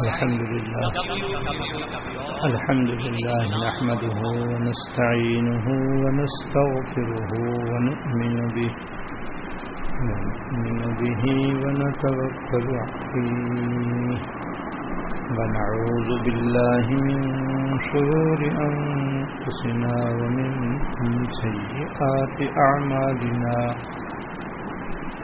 الحمد لله الحمد لله نحمده ونستعينه ونستغفره ونؤمن به. ونؤمن به ونتوكل عليه ونعوذ بالله من شرور أنفسنا ومن سيئات أعمالنا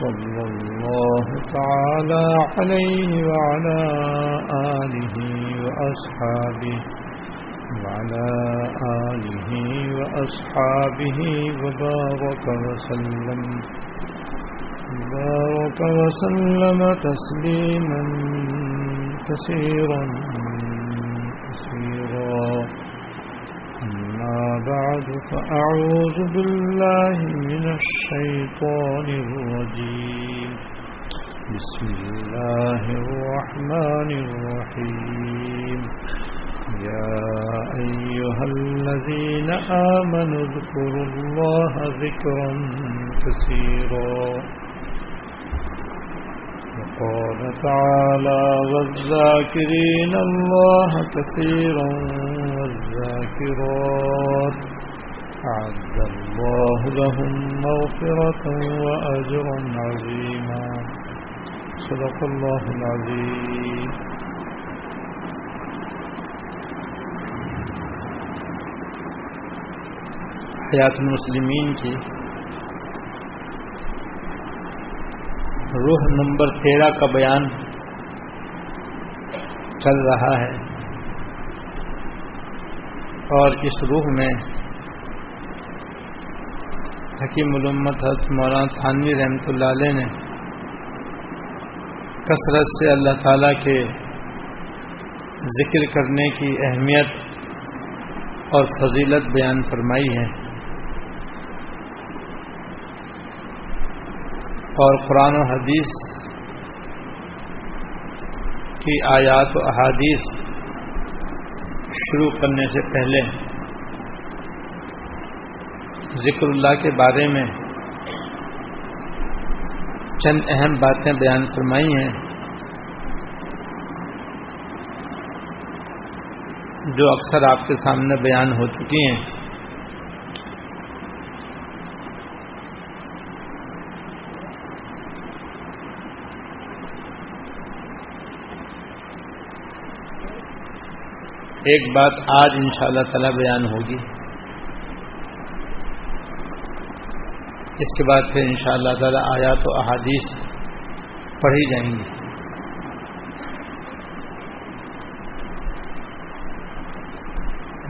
صلى الله تعالى عليه وعلى آله وأصحابه وعلى آله وأصحابه وبارك وسلم بارك وسلم تسليما كثيرا بعد فأعوذ بالله من الشيطان الرجيم. بسم الله الرحمن الرحيم. يا أيها الذين آمنوا اذكروا الله ذكرا كثيرا. وقال تعالى والذاكرين الله كثيرا والذاكرات أعد الله لهم مغفرة وأجرا عظيما. صدق الله العظيم. حیات المسلمین کی روح نمبر تیرہ کا بیان چل رہا ہے۔ اور اس روح میں حکیم علمت حضرت مولانا تھانوی رحمۃ اللہ علیہ نے کثرت سے اللہ تعالیٰ کے ذکر کرنے کی اہمیت اور فضیلت بیان فرمائی ہے۔ اور قرآن و حدیث کی آیات و احادیث شروع کرنے سے پہلے ذکر اللہ کے بارے میں چند اہم باتیں بیان فرمائی ہیں، جو اکثر آپ کے سامنے بیان ہو چکی ہیں۔ ایک بات آج ان شاء اللہ تعالی بیان ہوگی۔ اس کے بعد پھر ان شاء اللہ تعالی آیات و احادیث پڑھی جائیں گی۔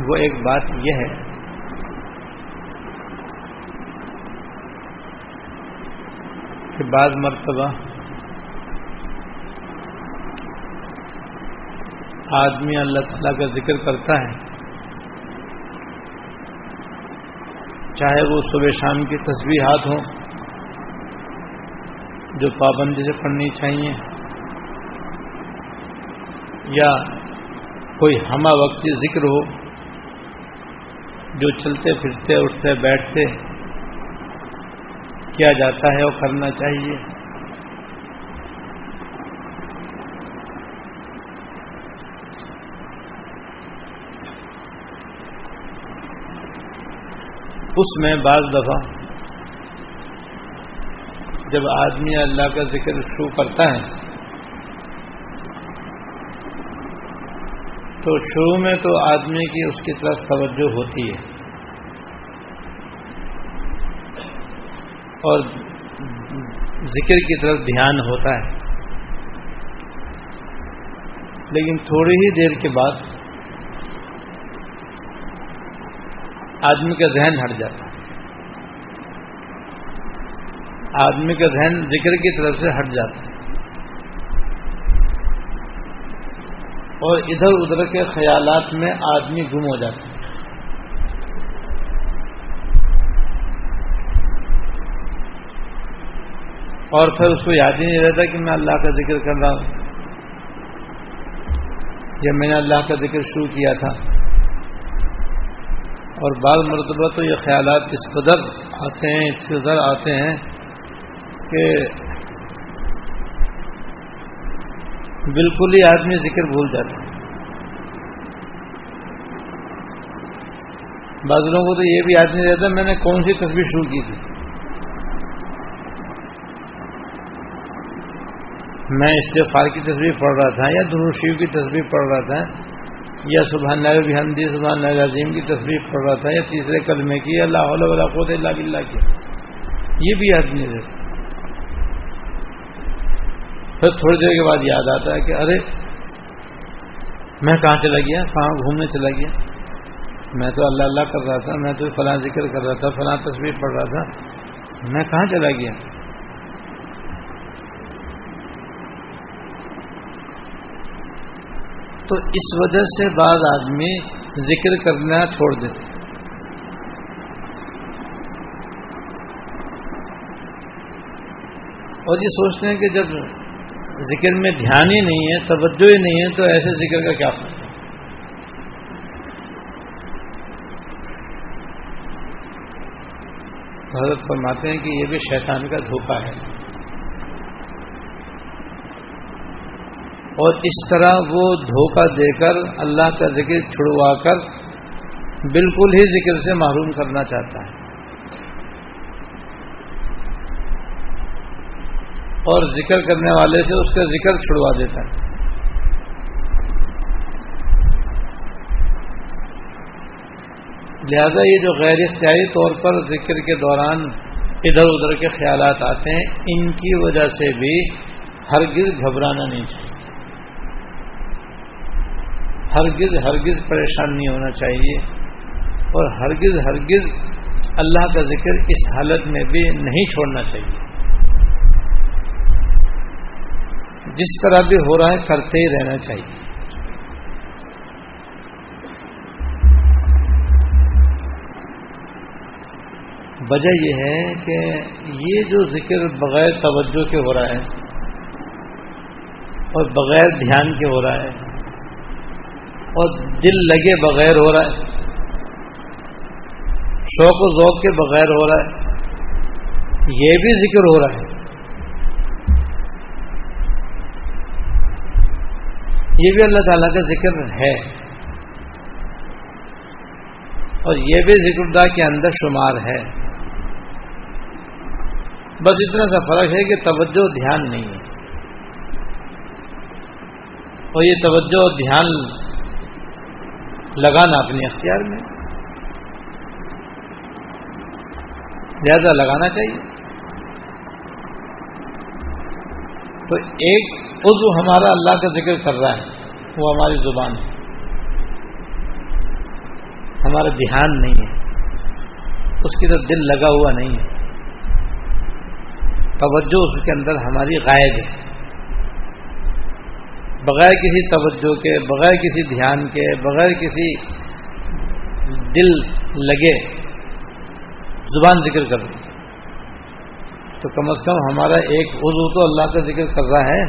وہ ایک بات یہ ہے کہ بعض مرتبہ آدمی اللہ تعالیٰ کا ذکر کرتا ہے، چاہے وہ صبح شام کی تصویرات ہوں، جو پابندی سے پڑھنی چاہیے، یا کوئی ہمہ وقتی ذکر ہو، جو چلتے پھرتے، اٹھتے، بیٹھتے کیا جاتا ہے اور کرنا چاہیے۔ اس میں بعض دفعہ جب آدمی اللہ کا ذکر شروع کرتا ہے تو شروع میں تو آدمی کی اس کی طرف توجہ ہوتی ہے اور ذکر کی طرف دھیان ہوتا ہے لیکن تھوڑی ہی دیر کے بعد آدمی کا ذہن ہٹ جاتا ہے آدمی کا ذہن ذکر کی طرف سے ہٹ جاتا ہے اور ادھر ادھر کے خیالات میں آدمی گم ہو جاتا ہے اور پھر اس کو یاد ہی نہیں رہتا کہ میں اللہ کا ذکر کر رہا ہوں۔ یا میں نے اللہ کا ذکر شروع کیا تھا۔ اور بعض مرتبہ تو یہ خیالات اس قدر آتے ہیں، اس قدر آتے ہیں کہ بالکل ہی آدمی ذکر بھول جاتا ہے۔ بعض لوگوں کو تو یہ بھی یاد نہیں رہتا میں نے کون سی تصویر شروع کی تھی۔ میں استغفار کی تصویر پڑھ رہا تھا یا دروشیو کی تصویر پڑھ رہا تھا۔ یا سبحان اللہ حمدی، سبحان اللہ عظیم کی تصویر پڑھ رہا تھا یا تیسرے کلمے کی، اللہ علیہ قوت اللہ بلّہ کی۔ یہ بھی یاد نہیں رہتا۔ پھر تھوڑی دیر کے بعد یاد آتا ہے کہ ارے، میں کہاں چلا گیا؟ کہاں گھومنے چلا گیا؟ میں تو اللہ اللہ کر رہا تھا، میں تو فلاں ذکر کر رہا تھا، فلاں تصویر پڑھ رہا تھا۔ میں کہاں چلا گیا؟ تو اس وجہ سے بعض آدمی ذکر کرنا چھوڑ دیتے اور یہ سوچتے ہیں کہ جب ذکر میں دھیان ہی نہیں ہے، توجہ ہی نہیں ہے، تو ایسے ذکر کا کیا فائدہ؟ حضرت فرماتے ہیں کہ یہ بھی شیطان کا دھوکہ ہے۔ اور اس طرح وہ دھوکہ دے کر اللہ کا ذکر چھڑوا کر بالکل ہی ذکر سے محروم کرنا چاہتا ہے۔ اور ذکر کرنے والے سے اس کا ذکر چھڑوا دیتا ہے۔ لہذا یہ جو غیر اختیاری طور پر ذکر کے دوران ادھر ادھر کے خیالات آتے ہیں، ان کی وجہ سے بھی ہرگز گھبرانا نہیں چاہیے۔ ہرگز ہرگز پریشان نہیں ہونا چاہیے اور ہرگز ہرگز اللہ کا ذکر اس حالت میں بھی نہیں چھوڑنا چاہیے۔ جس طرح بھی ہو رہا ہے کرتے ہی رہنا چاہیے۔ وجہ یہ ہے کہ یہ جو ذکر بغیر توجہ کے ہو رہا ہے اور بغیر دھیان کے ہو رہا ہے اور دل لگے بغیر ہو رہا ہے۔ شوق و ذوق کے بغیر ہو رہا ہے۔ یہ بھی ذکر ہو رہا ہے۔ یہ بھی اللہ تعالیٰ کا ذکر ہے۔ اور یہ بھی ذکر اللہ کے اندر شمار ہے۔ بس اتنا سا فرق ہے کہ توجہ دھیان نہیں ہے۔ اور یہ توجہ دھیان لگانا اپنے اختیار میں۔ زیادہ لگانا چاہیے۔ تو ایک عضو ہمارا اللہ کا ذکر کر رہا ہے، وہ ہماری زبان ہے۔ ہمارا دھیان نہیں ہے۔ اس کی طرف دل لگا ہوا نہیں ہے۔ توجہ اس کے اندر ہماری غائب ہے۔ بغیر کسی توجہ کے، بغیر کسی دھیان کے، بغیر کسی دل لگے زبان ذکر کر رہی تو کم از کم ہمارا ایک عضو تو اللہ کا ذکر کر رہا ہے۔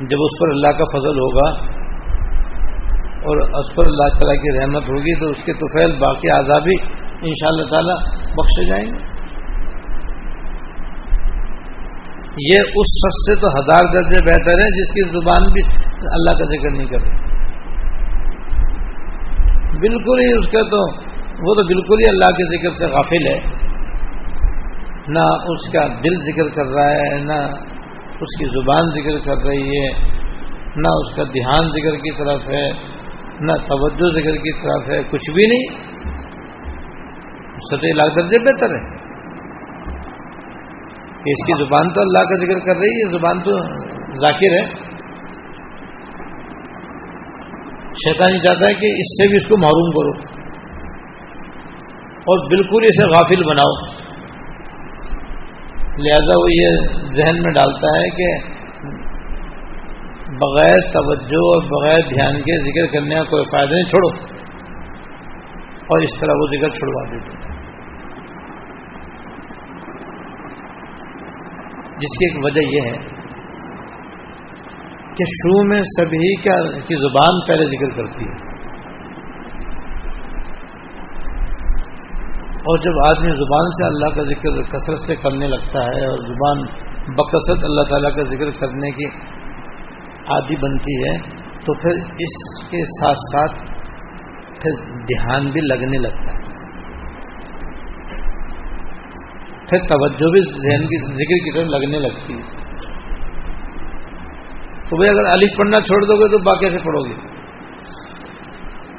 جب اس پر اللہ کا فضل ہوگا اور اس پر اللہ تعالیٰ کی رحمت ہوگی تو اس کے توفیل باقی آزادی ان شاء اللہ تعالیٰ بخشے جائیں گے۔ یہ اس شخص سے تو ہزار درجے بہتر ہے جس کی زبان بھی اللہ کا ذکر نہیں کرتی بالکل ہی اس کا تو وہ تو بالکل ہی اللہ کے ذکر سے غافل ہے۔ نہ اس کا دل ذکر کر رہا ہے، نہ اس کی زبان ذکر کر رہی ہے، نہ اس کا دھیان ذکر کی طرف ہے، نہ توجہ ذکر کی طرف ہے، کچھ بھی نہیں۔ سطح لاکھ درجے بہتر ہے۔ کہ اس کی زبان تو اللہ کا ذکر کر رہی ہے زبان تو ذاکر ہے۔ شیطان یہ چاہتا ہے کہ اس سے بھی اس کو معروم کرو۔ اور بالکل اسے غافل بناؤ۔ لہذا وہ یہ ذہن میں ڈالتا ہے کہ بغیر توجہ اور بغیر دھیان کے ذکر کرنے کا کوئی فائدہ نہیں، چھوڑو۔ اور اس طرح وہ ذکر چھڑوا دیتے ہیں۔ جس کی ایک وجہ یہ ہے کہ شروع میں سبھی کا کی زبان پہلے ذکر کرتی ہے۔ اور جب آدمی زبان سے اللہ کا ذکر کثرت سے کرنے لگتا ہے اور زبان بکثرت اللہ تعالیٰ کا ذکر کرنے کی عادی بنتی ہے، تو پھر اس کے ساتھ ساتھ پھر دھیان بھی لگنے لگتا ہے۔ پھر توجہ بھی ذہن کی ذکر کی طرف لگنے لگتی ہے۔ تو بھائی اگر علی پڑھنا چھوڑ دو گے تو با کیسے پڑھو گے۔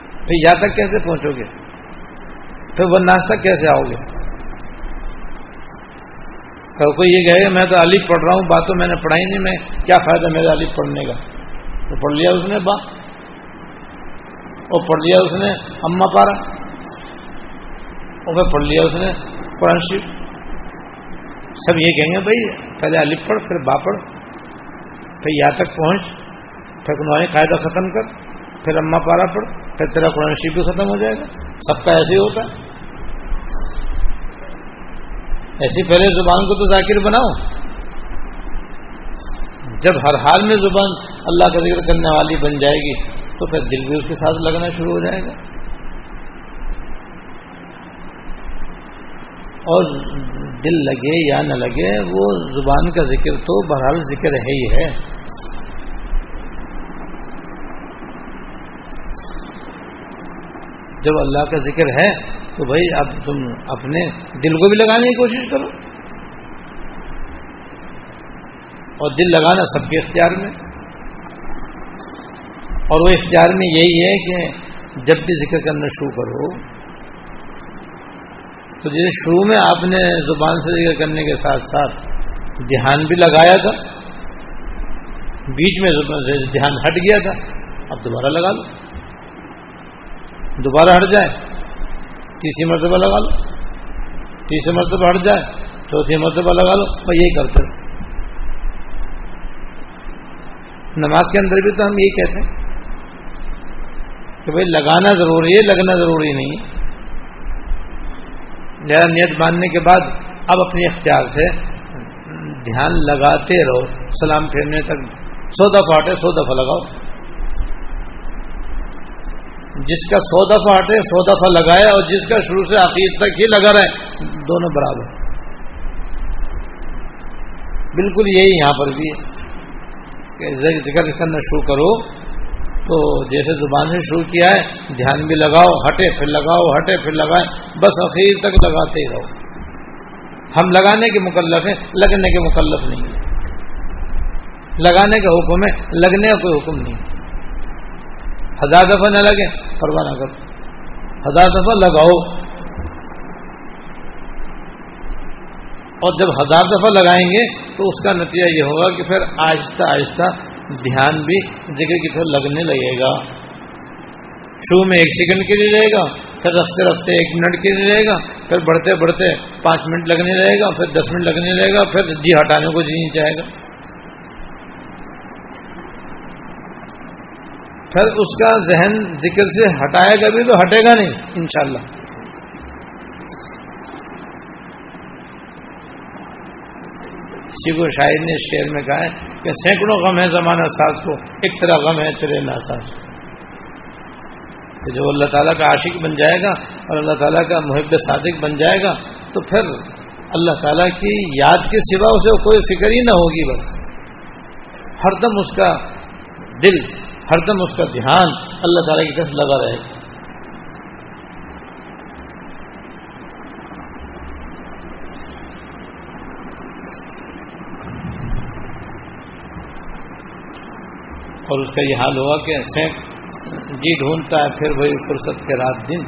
پھر یہاں تک کیسے پہنچو گے؟ پھر وہ ناشتہ کیسے آؤ گے؟ کوئی یہ کہے میں تو علی پڑھ رہا ہوں بات تو میں نے پڑھائی نہیں، میں کیا فائدہ میرا علی پڑھنے کا؟ تو پڑھ لیا اس نے با۔ وہ پڑھ لیا اس نے اما پارا۔ وہ پڑھ لیا اس نے قرآن شریف۔ سب یہ کہیں گے بھائی، پہلے علی پڑھ، پھر با پڑھ، پھر یہاں تک پہنچ، پھر انہوں قاعدہ ختم کر، پھر اما پارا پڑھ، پھر تیرا قرآن شریف بھی ختم ہو جائے گا۔ سب کا ایسے ہی ہوتا ہے۔ ایسی پہلے زبان کو تو ذاکر بناؤ۔ جب ہر حال میں زبان اللہ کا ذکر کرنے والی بن جائے گی، تو پھر دل بھی اس کے ساتھ لگنا شروع ہو جائے گا۔ اور دل لگے یا نہ لگے، وہ زبان کا ذکر تو بہرحال ذکر ہے ہی ہے۔ جب اللہ کا ذکر ہے تو بھائی اب تم اپنے دل کو بھی لگانے کی کوشش کرو۔ اور دل لگانا سب کے اختیار میں۔ اور وہ اختیار میں یہی ہے کہ جب بھی ذکر کرنا شروع کرو تو جیسے شروع میں آپ نے زبان سے ذکر کرنے کے ساتھ ساتھ دھیان بھی لگایا تھا، بیچ میں دھیان ہٹ گیا تھا، اب دوبارہ لگا لو۔ دوبارہ ہٹ جائے، تیسری مرتبہ لگا لو۔ تیسری مرتبہ ہٹ جائے، چوتھی مرتبہ لگا لو۔ میں یہی کرتے نماز کے اندر بھی تو ہم یہی کہتے ہیں کہ بھائی لگانا ضروری ہے، لگنا ضروری نہیں ہے۔ لہٰذا نیت باندھنے کے بعد اب اپنی اختیار سے دھیان لگاتے رہو، سلام پھیرنے تک سو دفعہ ہٹے، سو دفعہ لگاؤ۔ جس کا سو دفعہ ہٹے، سو دفعہ لگائے اور جس کا شروع سے عقید تک ہی لگا رہے، دونوں برابر۔ بالکل یہی یہاں پر بھی ہے کہ ذکر کرنا شروع کرو۔ تو جیسے زبان سے شروع کیا ہے، دھیان بھی لگاؤ، ہٹے، پھر لگاؤ، ہٹے، پھر لگائے، بس اخیر تک لگاتے ہی رہو۔ ہم لگانے کے مکلف ہیں، لگنے کے مکلف نہیں لگانے کا حکم ہے لگنے کا کوئی حکم نہیں۔ ہزار دفعہ نہ لگے، پرواہ نہ کرو۔ ہزار دفعہ لگاؤ۔ اور جب ہزار دفعہ لگائیں گے تو اس کا نتیجہ یہ ہوگا کہ پھر آہستہ آہستہ دھیان بھی جگہ کی طرف لگنے لگے گا۔ شروع میں ایک سیکنڈ کے لیے رہے گا، پھر رفتے رفتے ایک منٹ کے لیے رہے گا، پھر بڑھتے بڑھتے پانچ منٹ لگنے رہے گا، پھر دس منٹ لگنے رہے گا، پھر جی ہٹانے کو جی نہیں چاہے گا۔ پھر اس کا ذہن ذکر سے ہٹائے گا بھی تو ہٹے گا نہیں، انشاءاللہ۔ کسی کو شاعر نے شعر میں کہا ہے کہ سینکڑوں غم ہے زمانہ ساز کو، ایک طرح غم ہے تیرے ناساز کو۔ جو اللہ تعالیٰ کا عاشق بن جائے گا اور اللہ تعالیٰ کا محب صادق بن جائے گا، تو پھر اللہ تعالیٰ کی یاد کے سوا اسے کوئی فکر ہی نہ ہوگی بس۔ ہر دم اس کا دل، ہر دم اس کا دھیان اللہ تعالیٰ کی طرف لگا رہے گا۔ اور اس کا یہ حال ہوا کہ سینک جی ڈھونڈتا ہے، پھر وہی فرصت کے رات دن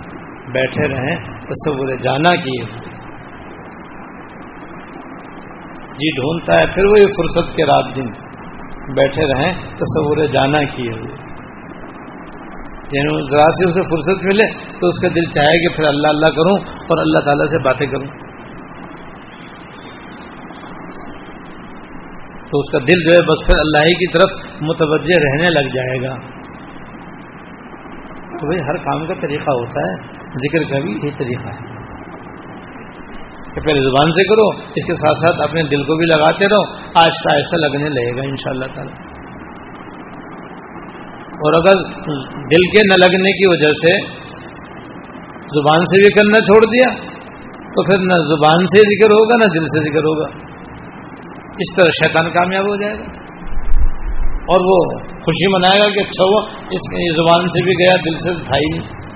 بیٹھے رہیں تصور جانا کیے جی ڈھونڈتا ہے، پھر وہی فرصت کے رات دن بیٹھے رہیں تصور جانا کیے ہوئے یعنی ذرا سے اسے فرصت ملے تو اس کا دل چاہے کہ پھر اللہ اللہ کروں اور اللہ تعالیٰ سے باتیں کروں۔ تو اس کا دل جو ہے بس پھر اللہ ہی کی طرف متوجہ رہنے لگ جائے گا۔ تو بھائی ہر کام کا طریقہ ہوتا ہے، ذکر کا بھی یہی طریقہ ہے۔ کہ پہلے زبان سے کرو، اس کے ساتھ ساتھ اپنے دل کو بھی لگاتے رہو، آہستہ آہستہ لگنے لگے گا ان شاء اللہ تعالی۔ اور اگر دل کے نہ لگنے کی وجہ سے زبان سے بھی کرنا چھوڑ دیا، تو پھر نہ زبان سے ذکر ہوگا، نہ دل سے ذکر ہوگا۔ اس طرح شیطان کامیاب ہو جائے گا۔ اور وہ خوشی منائے گا کہ اچھا ہوا، اس زبان سے بھی گیا، دل سے تھا ہی نہیں۔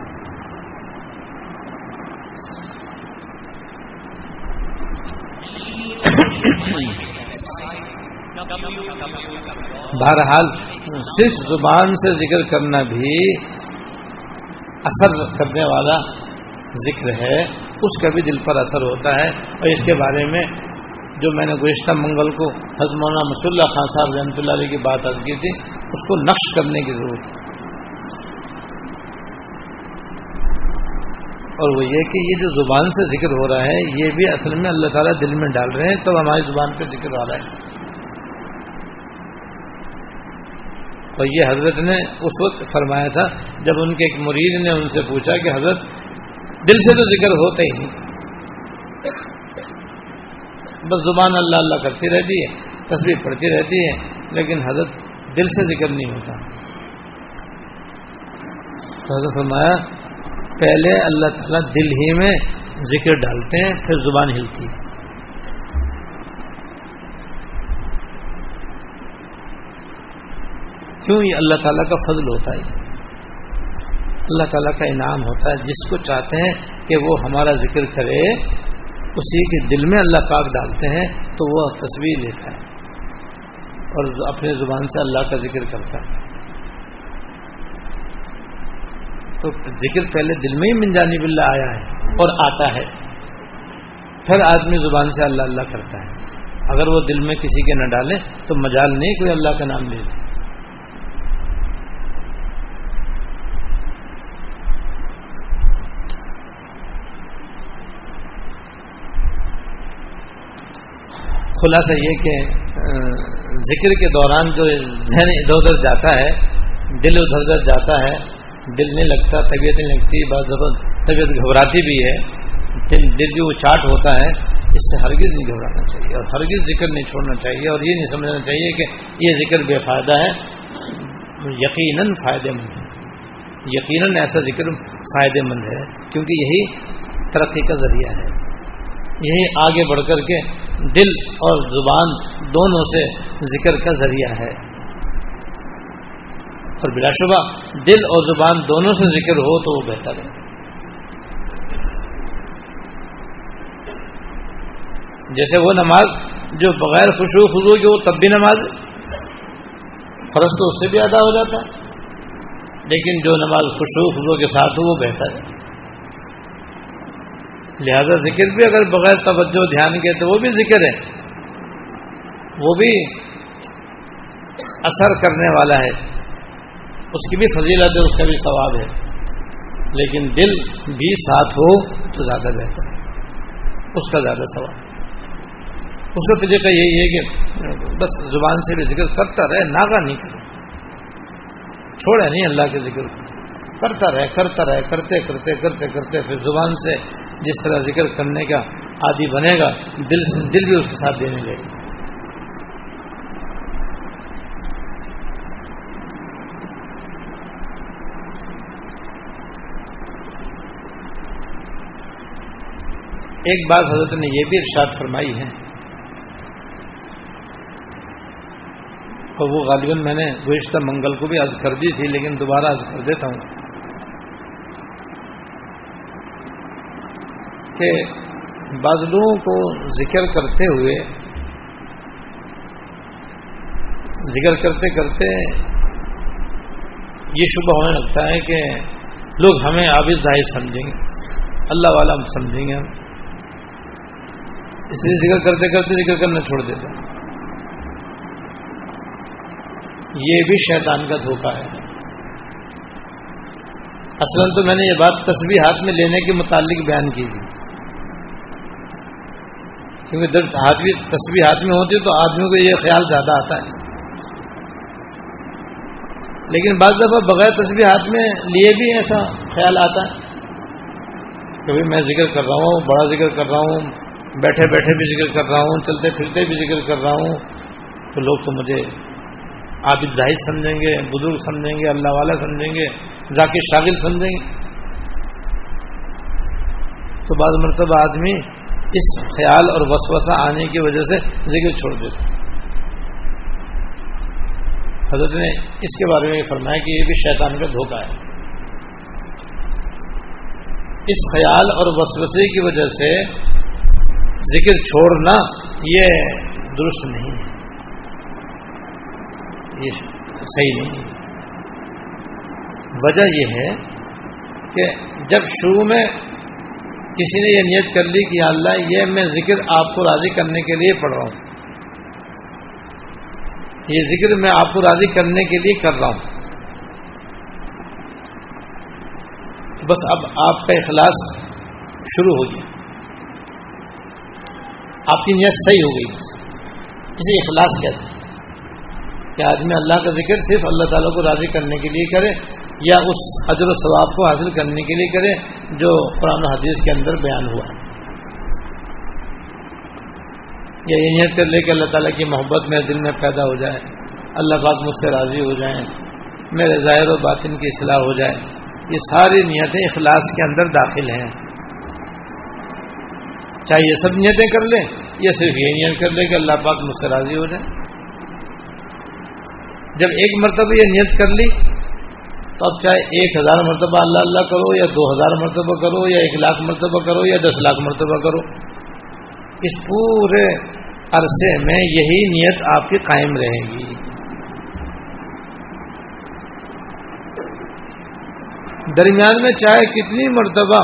بہرحال صرف زبان سے ذکر کرنا بھی اثر کرنے والا ذکر ہے، اس کا بھی دل پر اثر ہوتا ہے۔ اور اس کے بارے میں جو میں نے گزشتہ منگل کو حضرت مولانا مس اللہ خان صاحب رحمۃ اللہ علیہ کی بات عرض کی تھی، اس کو نقش کرنے کی ضرورت ہے۔ اور وہ یہ کہ یہ جو زبان سے ذکر ہو رہا ہے، یہ بھی اصل میں اللہ تعالیٰ دل میں ڈال رہے ہیں تو ہماری زبان پہ ذکر آ رہا ہے۔ اور یہ حضرت نے اس وقت فرمایا تھا، جب ان کے ایک مرید نے ان سے پوچھا کہ حضرت، دل سے تو ذکر ہوتا ہی نہیں۔ بس زبان اللہ اللہ کرتی رہتی ہے تصویر پڑھتی رہتی ہے، لیکن حضرت دل سے ذکر نہیں ہوتا۔ تو حضرت فرمایا، پہلے اللہ تعالیٰ دل ہی میں ذکر ڈالتے ہیں، پھر زبان ہلتی ہے۔ کیوں یہ اللہ تعالیٰ کا فضل ہوتا ہے؟ اللہ تعالیٰ کا انعام ہوتا ہے، جس کو چاہتے ہیں کہ وہ ہمارا ذکر کرے۔ اسی کے دل میں اللہ پاک ڈالتے ہیں، تو وہ تصویر لیتا ہے۔ اور اپنے زبان سے اللہ کا ذکر کرتا ہے۔ تو ذکر پہلے دل میں ہی من جانب اللہ آیا ہے اور آتا ہے۔ پھر آدمی زبان سے اللہ اللہ کرتا ہے۔ اگر وہ دل میں کسی کے نہ ڈالے، تو مجال نہیں کوئی اللہ کا نام لے لے۔ خلاصہ یہ کہ ذکر کے دوران جو ذہن ادھر ادھر جاتا ہے، دل ادھر ادھر جاتا ہے، دل نہیں لگتا، طبیعت نہیں لگتی بعض طبیعت گھبراتی بھی ہے، دل دل بھی وہ چاٹ ہوتا ہے، اس سے ہرگز نہیں گھبرانا چاہیے اور ہرگز ذکر نہیں چھوڑنا چاہیے اور یہ نہیں سمجھنا چاہیے کہ یہ ذکر بے فائدہ ہے، یقیناً فائدے مند ہے۔ یقیناً ایسا ذکر فائدے مند ہے، کیونکہ یہی ترقی کا ذریعہ ہے۔ یہی آگے بڑھ کر کے دل اور زبان دونوں سے ذکر کا ذریعہ ہے۔ اور بلا شبہ دل اور زبان دونوں سے ذکر ہو تو وہ بہتر ہے۔ جیسے وہ نماز جو بغیر خوشو خزو کی وہ تب بھی نماز فرض تو اس سے بھی ادا ہو جاتا ہے۔ لیکن جو نماز خوشو خزو کے ساتھ ہو وہ بہتر ہے۔ لہذا ذکر بھی اگر بغیر توجہ دھیان کے تو وہ بھی ذکر ہے۔ وہ بھی اثر کرنے والا ہے۔ اس کی بھی فضیلت ہے، اس کا بھی ثواب ہے۔ لیکن دل بھی ساتھ ہو تو زیادہ بہتر ہے۔ اس کا زیادہ ثواب۔ اس کا طریقہ یہی ہے کہ بس زبان سے بھی ذکر کرتا رہے ناگا نہیں کرے۔ چھوڑے نہیں اللہ کے ذکر کرتا رہے کرتا رہے، کرتے کرتے کرتے کرتے، پھر زبان سے جس طرح ذکر کرنے کا عادی بنے گا، دل دل بھی اس کے ساتھ دینے لگے۔ گا ایک بات حضرت نے یہ بھی ارشاد فرمائی ہے اور وہ غالباً میں نے گزشتہ منگل کو بھی عرض کر دی تھی، لیکن دوبارہ عرض کر دیتا ہوں۔ کہ بعض لوگوں کو ذکر کرتے ہوئے، ذکر کرتے کرتے یہ شبہ ہونے لگتا ہے کہ لوگ ہمیں عابد ظاہر سمجھیں گے، اللہ والا ہم سمجھیں گے ہم۔ اس لیے ذکر کرتے کرتے ذکر کرنا چھوڑ دیتے یہ بھی شیطان کا دھوکہ ہے۔ اصل تو میں نے یہ بات تصویر ہاتھ میں لینے کے متعلق بیان کی تھی۔ کیونکہ جب آدمی تصویر ہاتھ میں ہوتی ہے تو آدمیوں کو یہ خیال زیادہ آتا ہے۔ لیکن بعض دفعہ بغیر تصویر ہاتھ میں لیے بھی ایسا خیال آتا ہے۔ کبھی میں ذکر کر رہا ہوں، بڑا ذکر کر رہا ہوں، بیٹھے بیٹھے بھی ذکر کر رہا ہوں، چلتے پھرتے بھی ذکر کر رہا ہوں، تو لوگ تو مجھے عابد زاہد سمجھیں گے، بزرگ سمجھیں گے، اللہ والا سمجھیں گے، ذاکر شاغل سمجھیں گے۔ تو بعض مرتبہ آدمی اس خیال اور وسوسہ آنے کی وجہ سے ذکر چھوڑ دیتے حضرت نے اس کے بارے میں فرمایا کہ یہ بھی شیطان کا دھوکہ ہے۔ اس خیال اور وسوسے کی وجہ سے ذکر چھوڑنا یہ درست نہیں ہے۔ یہ صحیح نہیں وجہ یہ ہے کہ جب شروع میں کسی نے یہ نیت کر لی کہ اللہ، یہ میں ذکر آپ کو راضی کرنے کے لیے پڑھ رہا ہوں۔ یہ ذکر میں آپ کو راضی کرنے کے لیے کر رہا ہوں۔ بس اب آپ کا اخلاص شروع ہو گیا۔ آپ کی نیت صحیح ہو گئی۔ اسے اخلاص کہتے ہیں۔ کہ آدمی اللہ کا ذکر صرف اللہ تعالیٰ کو راضی کرنے کے لیے کرے یا اس حضر و ثواب کو حاصل کرنے کے لیے کرے جو قرآن و حدیث کے اندر بیان ہوا۔ ہے یا یہ نیت کر لے کہ اللہ تعالیٰ کی محبت میرے دل میں پیدا ہو جائے، اللہ پاک مجھ سے راضی ہو جائیں، میرے ظاہر و باطن کی اصلاح ہو جائے۔ یہ ساری نیتیں اخلاص کے اندر داخل ہیں۔ چاہے یہ سب نیتیں کر لیں یا صرف یہ نیت کر لیں کہ اللہ پاک مجھ سے راضی ہو جائے۔ جب ایک مرتبہ یہ نیت کر لی، تو اب چاہے ایک ہزار مرتبہ اللہ اللہ کرو، یا دو ہزار مرتبہ کرو، یا ایک لاکھ مرتبہ کرو، یا دس لاکھ مرتبہ کرو۔ اس پورے عرصے میں یہی نیت آپ کی قائم رہے گی۔ درمیان میں چاہے کتنی مرتبہ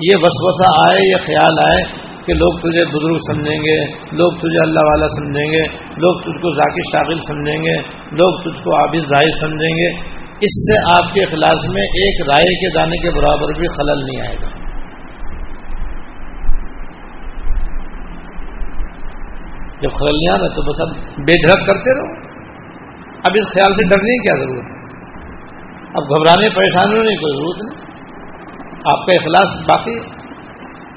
یہ وسوسہ آئے یا خیال آئے کہ لوگ تجھے بزرگ سمجھیں گے، لوگ تجھے اللہ والا سمجھیں گے، لوگ تجھ کو ذاکر شاغل سمجھیں گے، لوگ تجھ کو عابد ظاہر سمجھیں گے۔ اس سے آپ کے اخلاص میں ایک رائے کے دانے کے برابر بھی خلل نہیں آئے گا۔ جب خلل نہیں آنا تو بس اب بے دھڑک کرتے رہو۔ اب اس خیال سے ڈرنے کی کیا ضرورت ہے؟ اب گھبرانے پریشانی ہونے کی کوئی ضرورت نہیں۔ آپ کا اخلاص باقی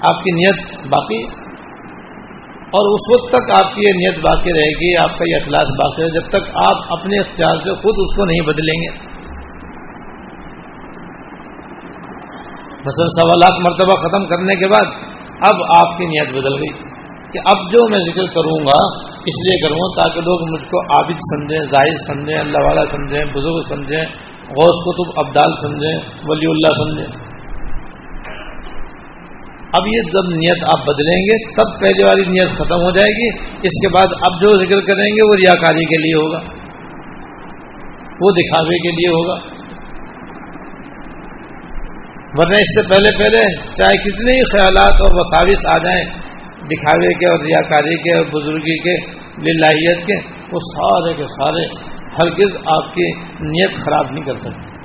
آپ کی نیت باقی اور اس وقت تک آپ کی یہ نیت باقی رہے گی، آپ کا یہ اخلاص باقی رہے جب تک آپ اپنے اختیار سے خود اس کو نہیں بدلیں گے۔ مثلا سوا لاکھ مرتبہ ختم کرنے کے بعد اب آپ کی نیت بدل گئی کہ اب جو میں ذکر کروں گا، اس لیے کروں گا تاکہ لوگ مجھ کو عابد سمجھیں ظاہر سمجھیں، اللہ والا سمجھیں، بزرگ سمجھیں، غوث کتب ابدال سمجھیں، ولی اللہ سمجھیں۔ اب یہ جب نیت آپ بدلیں گے، تب پہلے والی نیت ختم ہو جائے گی۔ اس کے بعد اب جو ذکر کریں گے، وہ ریاکاری کے لیے ہوگا۔ وہ دکھاوے کے لیے ہوگا۔ ورنہ اس سے پہلے پہلے چاہے کتنے ہی خیالات اور وساوس آ جائیں، دکھاوے کے اور ریاکاری کے اور بزرگی کے، للہیت کے، وہ سارے کے سارے ہرگز آپ کی نیت خراب نہیں کر سکتے۔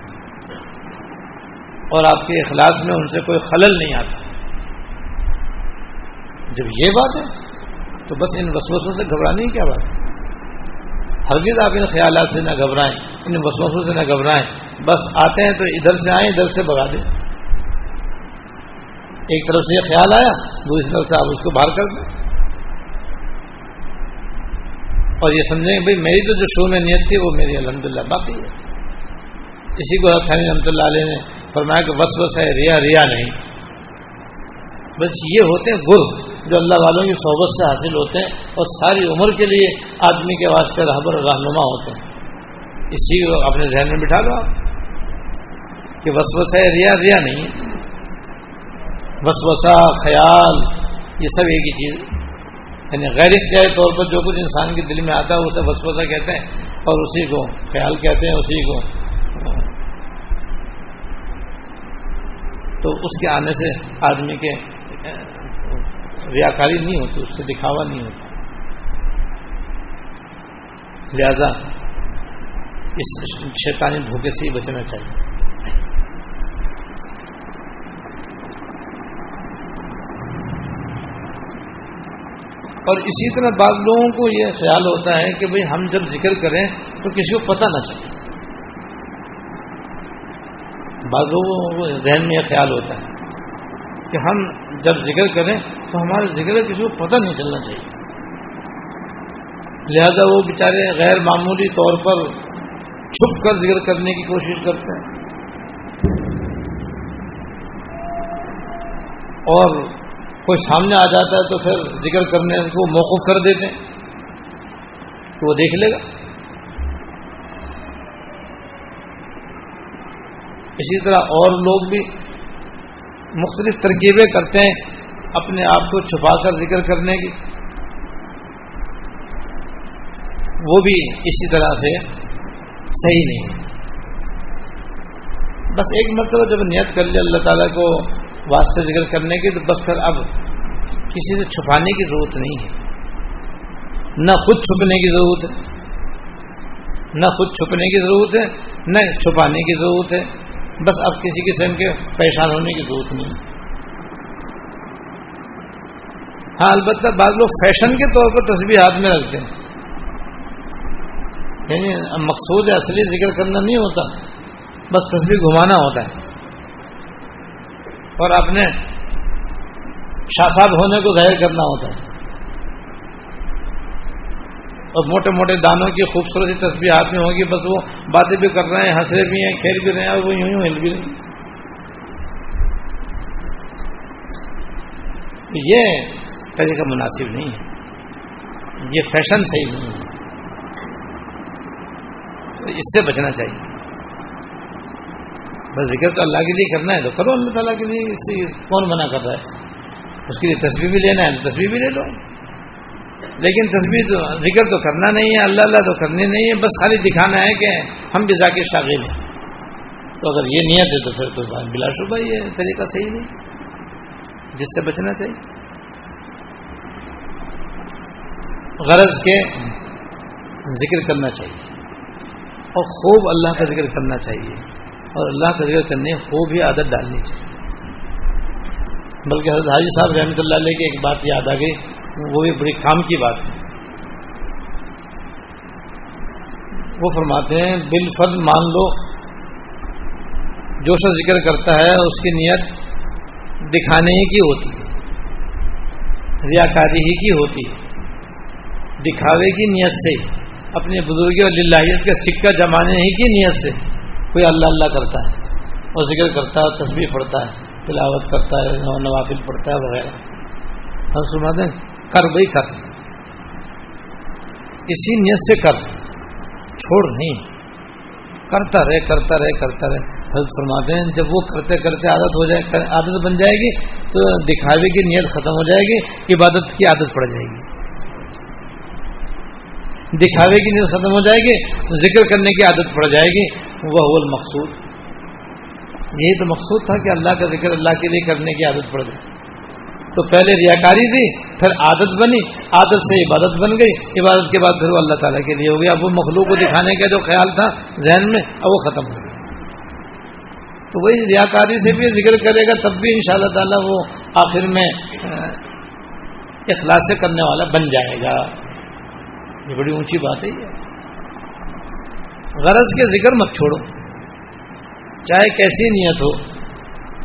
اور آپ کے اخلاص میں ان سے کوئی خلل نہیں آتا۔ جب یہ بات ہے، تو بس ان وسوسوں سے گھبرانے کی کیا بات ہے؟ ہرگز آپ ان خیالات سے نہ گھبرائیں، ان وسوسوں سے نہ گھبرائیں۔ بس آتے ہیں تو ادھر سے آئیں، ادھر سے بگا دیں۔ ایک طرف سے یہ خیال آیا، دوسری طرف سے آپ اس کو باہر کر دیں۔ اور یہ سمجھیں بھائی میری تو جو شو میں نیت تھی، وہ میری الحمدللہ باقی ہے۔ اسی کو تھانی رحمۃ اللہ علیہ نے فرمایا کہ وس وس ہے ریا ریا نہیں۔ بس یہ ہوتے ہیں گر جو اللہ والوں کی صحبت سے حاصل ہوتے ہیں اور ساری عمر کے لیے آدمی کے واسطے رہبر رہنما ہوتے ہیں۔ اس چیز کو اپنے ذہن میں بٹھا دو آپ۔ کہ وسوسہ ریا ریا نہیں۔ وسوسہ، خیال، یہ سب ایک ہی چیز۔ یعنی غیر اختیاری طور پر جو کچھ انسان کے دل میں آتا ہے، اسے وسوسہ کہتے ہیں اور اسی کو خیال کہتے ہیں، اسی کو۔ تو اس کے آنے سے آدمی کے ریاکاری نہیں ہوتی، اس سے دکھاوا نہیں ہوتا۔ لہذا اس شیطانی دھوکے سے ہی بچنا چاہیے۔ اور اسی طرح بعض لوگوں کو یہ خیال ہوتا ہے کہ بھئی ہم جب ذکر کریں تو کسی کو پتہ نہ چلے۔ بعض لوگوں کو ذہن میں یہ خیال ہوتا ہے کہ ہم جب ذکر کریں تو ہمارے ذکر کسی کو پتہ نہیں چلنا چاہیے۔ لہذا وہ بیچارے غیر معمولی طور پر چھپ کر ذکر کرنے کی کوشش کرتے ہیں۔ اور کوئی سامنے آ جاتا ہے تو پھر ذکر کرنے کو موقف کر دیتے ہیں۔ تو وہ دیکھ لے گا۔ اسی طرح اور لوگ بھی مختلف ترکیبیں کرتے ہیں۔ اپنے آپ کو چھپا کر ذکر کرنے کی۔ وہ بھی اسی طرح سے صحیح نہیں۔ بس ایک مرتبہ جب نیت کر لیا اللہ تعالیٰ کو واسطے ذکر کرنے کی، تو بس پھر اب کسی سے چھپانے کی ضرورت نہیں ہے۔ نہ خود چھپنے کی ضرورت ہے، نہ خود چھپنے کی ضرورت ہے، نہ چھپانے کی ضرورت ہے۔ بس اب کسی قسم کے پریشان ہونے کی ضرورت نہیں۔ ہے ہاں البتہ بعض لوگ فیشن کے طور پر تصویر ہاتھ میں رکھتے ہیں۔ یعنی مقصود اصلی ذکر کرنا نہیں ہوتا، بس تصویر گھمانا ہوتا ہے۔ اور اپنے شاساب ہونے کو ظاہر کرنا ہوتا ہے۔ اور موٹے موٹے دانوں کی خوبصورتی تصویر ہاتھ میں ہوگی، بس وہ باتیں بھی کر رہے ہیں ہنسے بھی ہیں، کھیل بھی رہے ہیں، اور وہ یوں یوں ہل بھی رہے ہیں۔ یہ طریقہ مناسب نہیں ہے۔ یہ فیشن صحیح نہیں ہے۔ تو اس سے بچنا چاہیے۔ بس ذکر تو اللہ کے لیے کرنا ہے تو کرو، اللہ تعالیٰ کے لیے اس سے کون منع کر رہا ہے؟ اس کے لیے تصویر بھی لینا ہے تو تصویر بھی لے لو۔ لیکن تصویر تو، ذکر تو کرنا نہیں ہے، اللہ اللہ تو کرنی نہیں ہے، بس خالی دکھانا ہے کہ ہم بھی ذاکر شاغل ہیں۔ تو اگر یہ نیت ہے تو پھر تو بلا شبہ یہ طریقہ صحیح نہیں۔ جس سے بچنا چاہیے۔ غرض کے ذکر کرنا چاہیے اور خوب اللہ کا ذکر کرنا چاہیے اور اللہ کا ذکر کرنے کو بھی عادت ڈالنی چاہیے۔ بلکہ حضرت حاجی صاحب رحمۃ اللہ علیہ کی ایک بات یاد آ گئی، وہ بھی بڑی کام کی بات ہے۔ وہ فرماتے ہیں بال مان لو، جو سا ذکر کرتا ہے، اس کی نیت دکھانے ہی کی ہوتی ہے ریاکاری ہی کی ہوتی ہے۔ دکھاوے کی نیت سے، اپنی بزرگی اور للہیت کا سکہ جمانے ہی کی نیت سے۔ کوئی اللہ اللہ کرتا ہے، اور ذکر کرتا ہے تصویر پڑھتا ہے، تلاوت کرتا ہے نوافل پڑھتا ہے، وغیرہ۔ ہم سنا دیں، کر بھائی، کر۔ اسی نیت سے کر۔ چھوڑ نہیں۔ کرتا رہے کرتا رہے کرتا رہے حضرت فرماتے ہیں، جب وہ کرتے کرتے عادت ہو جائے، عادت بن جائے گی، تو دکھاوے کی نیت ختم ہو جائے گی، عبادت کی عادت پڑ جائے گی۔ دکھاوے کی نیت ختم ہو جائے گی ذکر کرنے کی عادت پڑ جائے گی، وہ مقصود یہی تو مقصود تھا کہ اللہ کا ذکر اللہ کے لیے کرنے کی عادت پڑ گئی۔ تو پہلے ریاکاری تھی، پھر عادت بنی، عادت سے عبادت بن گئی، عبادت کے بعد پھر وہ اللہ تعالیٰ کے لیے ہو گیا۔ اب وہ مخلوق کو دکھانے کا جو خیال تھا ذہن میں، اب وہ ختم ہو گیا۔ تو وہی ریاکاری سے بھی ذکر کرے گا، تب بھی ان شاء اللہ تعالیٰ وہ آخر میں اخلاص سے کرنے والا بن جائے گا۔ یہ بڑی اونچی بات ہے یہ۔ غرض کے ذکر مت چھوڑو۔ چاہے کیسی نیت ہو،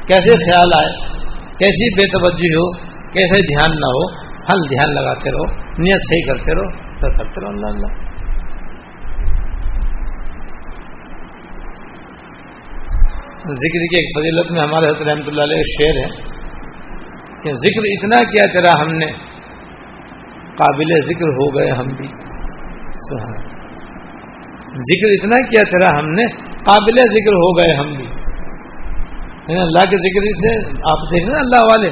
کیسے خیال آئے، کیسی بے توجہ ہو، کیسے دھیان نہ ہو ہل دھیان لگاتے رہو، نیت صحیح کرتے رہو، پھر کرتے رہو اللہ اللہ۔ ذکر کی ایک فضیلت میں ہمارے حضرت رحمۃ اللہ علیہ شعر ہے کہ ذکر اتنا کیا تیرا ہم نے، قابل ذکر ہو گئے ہم بھی۔ ذکر اتنا کیا تیرا ہم نے، قابل ذکر ہو گئے ہم بھی۔ اللہ کے ذکر سے آپ دیکھ رہے اللہ والے۔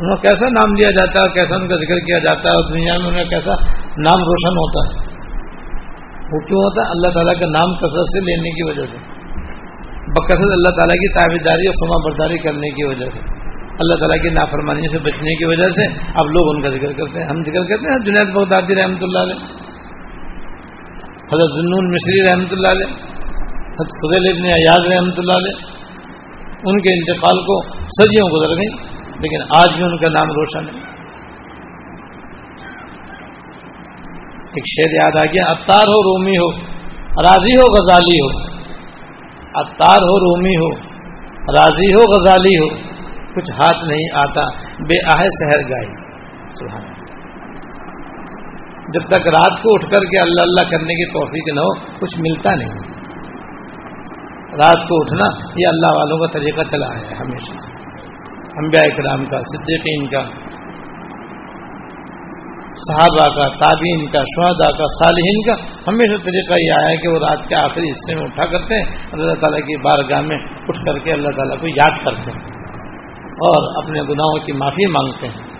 انہیں کیسا نام لیا جاتا ہے، کیسا ان کا ذکر کیا جاتا ہے، اور دنیا میں انہیں کیسا نام روشن ہوتا ہے۔ وہ کیوں ہوتا ہے؟ اللہ تعالیٰ کا نام کثرت سے لینے کی وجہ سے۔ بکثرت اللہ تعالیٰ کی تعبیداری اور خما برداری کرنے کی وجہ سے۔ اللہ تعالیٰ کی نافرمانی سے بچنے کی وجہ سے اب لوگ ان کا ذکر کرتے ہیں۔ ہم ذکر کرتے ہیں جنید بغدادی رحمۃ اللہ علیہ۔ حضرت جنون مصری رحمۃ اللہ علیہ، حضرت فضل ابن ایاز رحمۃ اللہ علیہ، ان کے انتقال کو صدیوں گزر گئی لیکن آج بھی ان کا نام روشن ہے۔ ایک شعر یاد آ گیا، اتار ہو رومی ہو، راضی ہو غزالی ہو۔ اتار ہو رومی ہو، راضی ہو غزالی ہو، کچھ ہاتھ نہیں آتا، بے آہ سحر گائی سبحان جب تک رات کو اٹھ کر کے اللہ اللہ کرنے کی توفیق نہ ہو، کچھ ملتا نہیں۔ رات کو اٹھنا، یہ اللہ والوں کا طریقہ چلا آیا ہے ہمیشہ۔ انبیاء اکرام کا، صدیقین کا، صحابہ کا تابین کا شہدا کا، صالحین کا۔ ہمیشہ طریقہ یہ آیا ہے کہ وہ رات کے آخری حصے میں اٹھا کرتے ہیں، اللہ تعالیٰ کی بارگاہ میں اٹھ کر کے اللہ تعالیٰ کو یاد کرتے ہیں اور اپنے گناہوں کی معافی مانگتے ہیں۔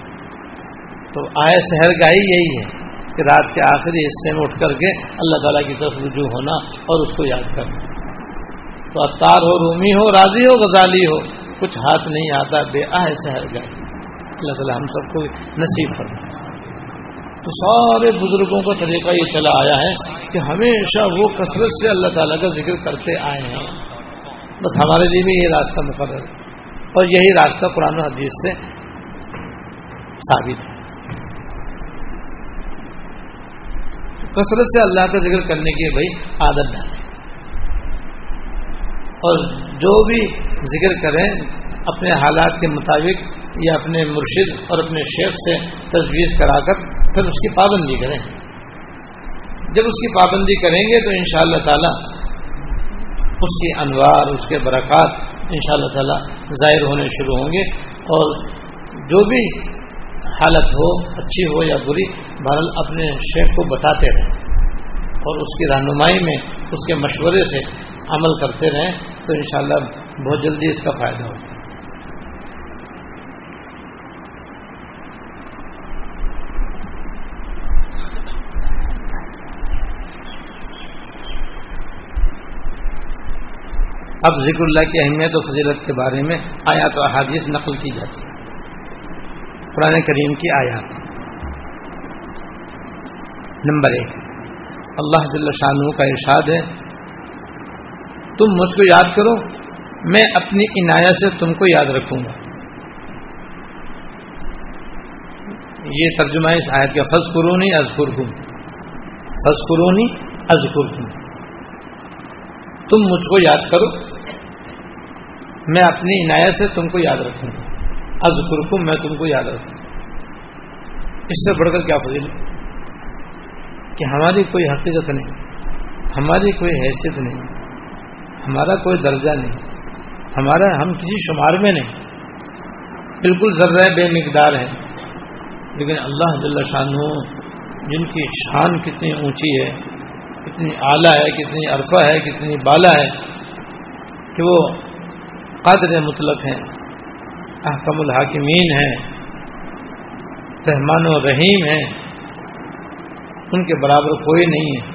تو آئے سحر گاہی یہی ہے۔ کہ رات کے آخری حصے میں اٹھ کر کے اللہ تعالیٰ کی طرف رجوع ہونا اور اس کو یاد کرنا۔ تو اتار ہو، رومی ہو، راضی ہو، غزالی ہو، کچھ ہاتھ نہیں آتا، بے آہ شہر گئے۔ اللہ تعالیٰ ہم سب کو نصیب کرنا تو سارے بزرگوں کا طریقہ یہ چلا آیا ہے کہ ہمیشہ وہ کثرت سے اللہ تعالیٰ کا ذکر کرتے آئے ہیں۔ بس ہمارے لیے بھی یہ راستہ مقرر ہے۔ اور یہی راستہ قرآن حدیث سے ثابت ہے۔ کثرت سے اللہ کا ذکر کرنے کی بھائی عادت ڈالیں اور جو بھی ذکر کریں، اپنے حالات کے مطابق یا اپنے مرشد اور اپنے شیخ سے تجویز کرا کر پھر اس کی پابندی کریں۔ جب اس کی پابندی کریں گے تو ان شاء اللہ تعالی اس کی انوار، اس کے برکات ان شاء اللہ تعالی ظاہر ہونے شروع ہوں گے۔ اور جو بھی حالت ہو، اچھی ہو یا بری، بہرحال اپنے شیخ کو بتاتے رہیں۔ اور اس کی رہنمائی میں، اس کے مشورے سے عمل کرتے رہیں، تو انشاءاللہ بہت جلدی اس کا فائدہ ہوگا۔ اب ذکر اللہ کی اہمیت و فضیلت کے بارے میں آیات و احادیث نقل کی جاتی ہے قرآن کریم کی آیات۔ نمبر ایک۔ اللہ جل شاہ کا ارشاد ہے، تم مجھ کو یاد کرو، میں اپنی عنایت سے تم کو یاد رکھوں گا۔ یہ ترجمہ اس آیت کا فض قرونی ازخر گم فض قرونی ازخر گم تم مجھ کو یاد کرو، میں اپنی عنایت سے تم کو یاد رکھوں گا۔ ازخر گم میں تم کو یاد رکھوں۔ اس سے بڑھ کر کیا فضیل کہ ہماری کوئی حقیقت نہیں، ہماری کوئی حیثیت نہیں، ہمارا کوئی درجہ نہیں، ہمارا ہم کسی شمار میں نہیں۔ بالکل ذرہ بے مقدار ہے۔ لیکن اللہ جل شاہ جن کی شان کتنی اونچی ہے، کتنی اعلیٰ ہے، کتنی عرفہ ہے، کتنی بالا ہے، کہ وہ قدر مطلق ہیں۔ احکم الحاکمین ہیں، رحمان و رحیم ہیں، ان کے برابر کوئی نہیں ہے۔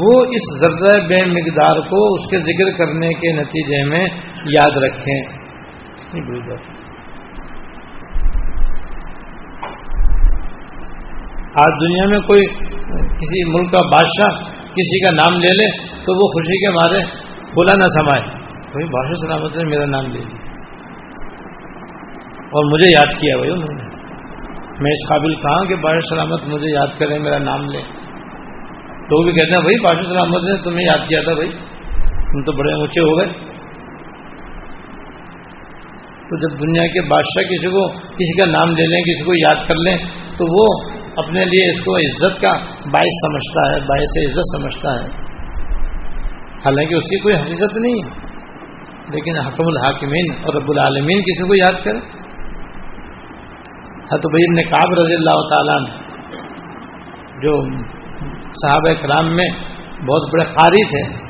وہ اس ذرہ بے مقدار کو اس کے ذکر کرنے کے نتیجے میں یاد رکھیں۔ آج دنیا میں کوئی کسی ملک کا بادشاہ کسی کا نام لے لے تو وہ خوشی کے مارے بولا نہ سمائے۔ کوئی بادشاہ سلامت نے میرا نام لے لیا اور مجھے یاد کیا بھائی انہوں نے۔ میں اس قابل کہاں کہ بادشاہ سلامت مجھے یاد کرے، میرا نام لے۔ تو وہ بھی کہتے ہیں، بھائی، بادشاہ سلامت نے تمہیں یاد کیا تھا بھائی۔ تم تو بڑے اونچے ہو گئے۔ تو جب دنیا کے بادشاہ کسی کو، کسی کا نام لے لیں، کسی کو یاد کر لیں، تو وہ اپنے لیے اس کو عزت کا باعث سمجھتا ہے، باعث عزت سمجھتا ہے۔ حالانکہ اس کی کوئی حقیقت نہیں ہے۔ لیکن حکم الحاکمین اور رب العالمین کسی کو یاد کرے حت بھائی نے کاب رضی اللہ تعالیٰ جو صحابہ کرام میں بہت بڑے قاری تھے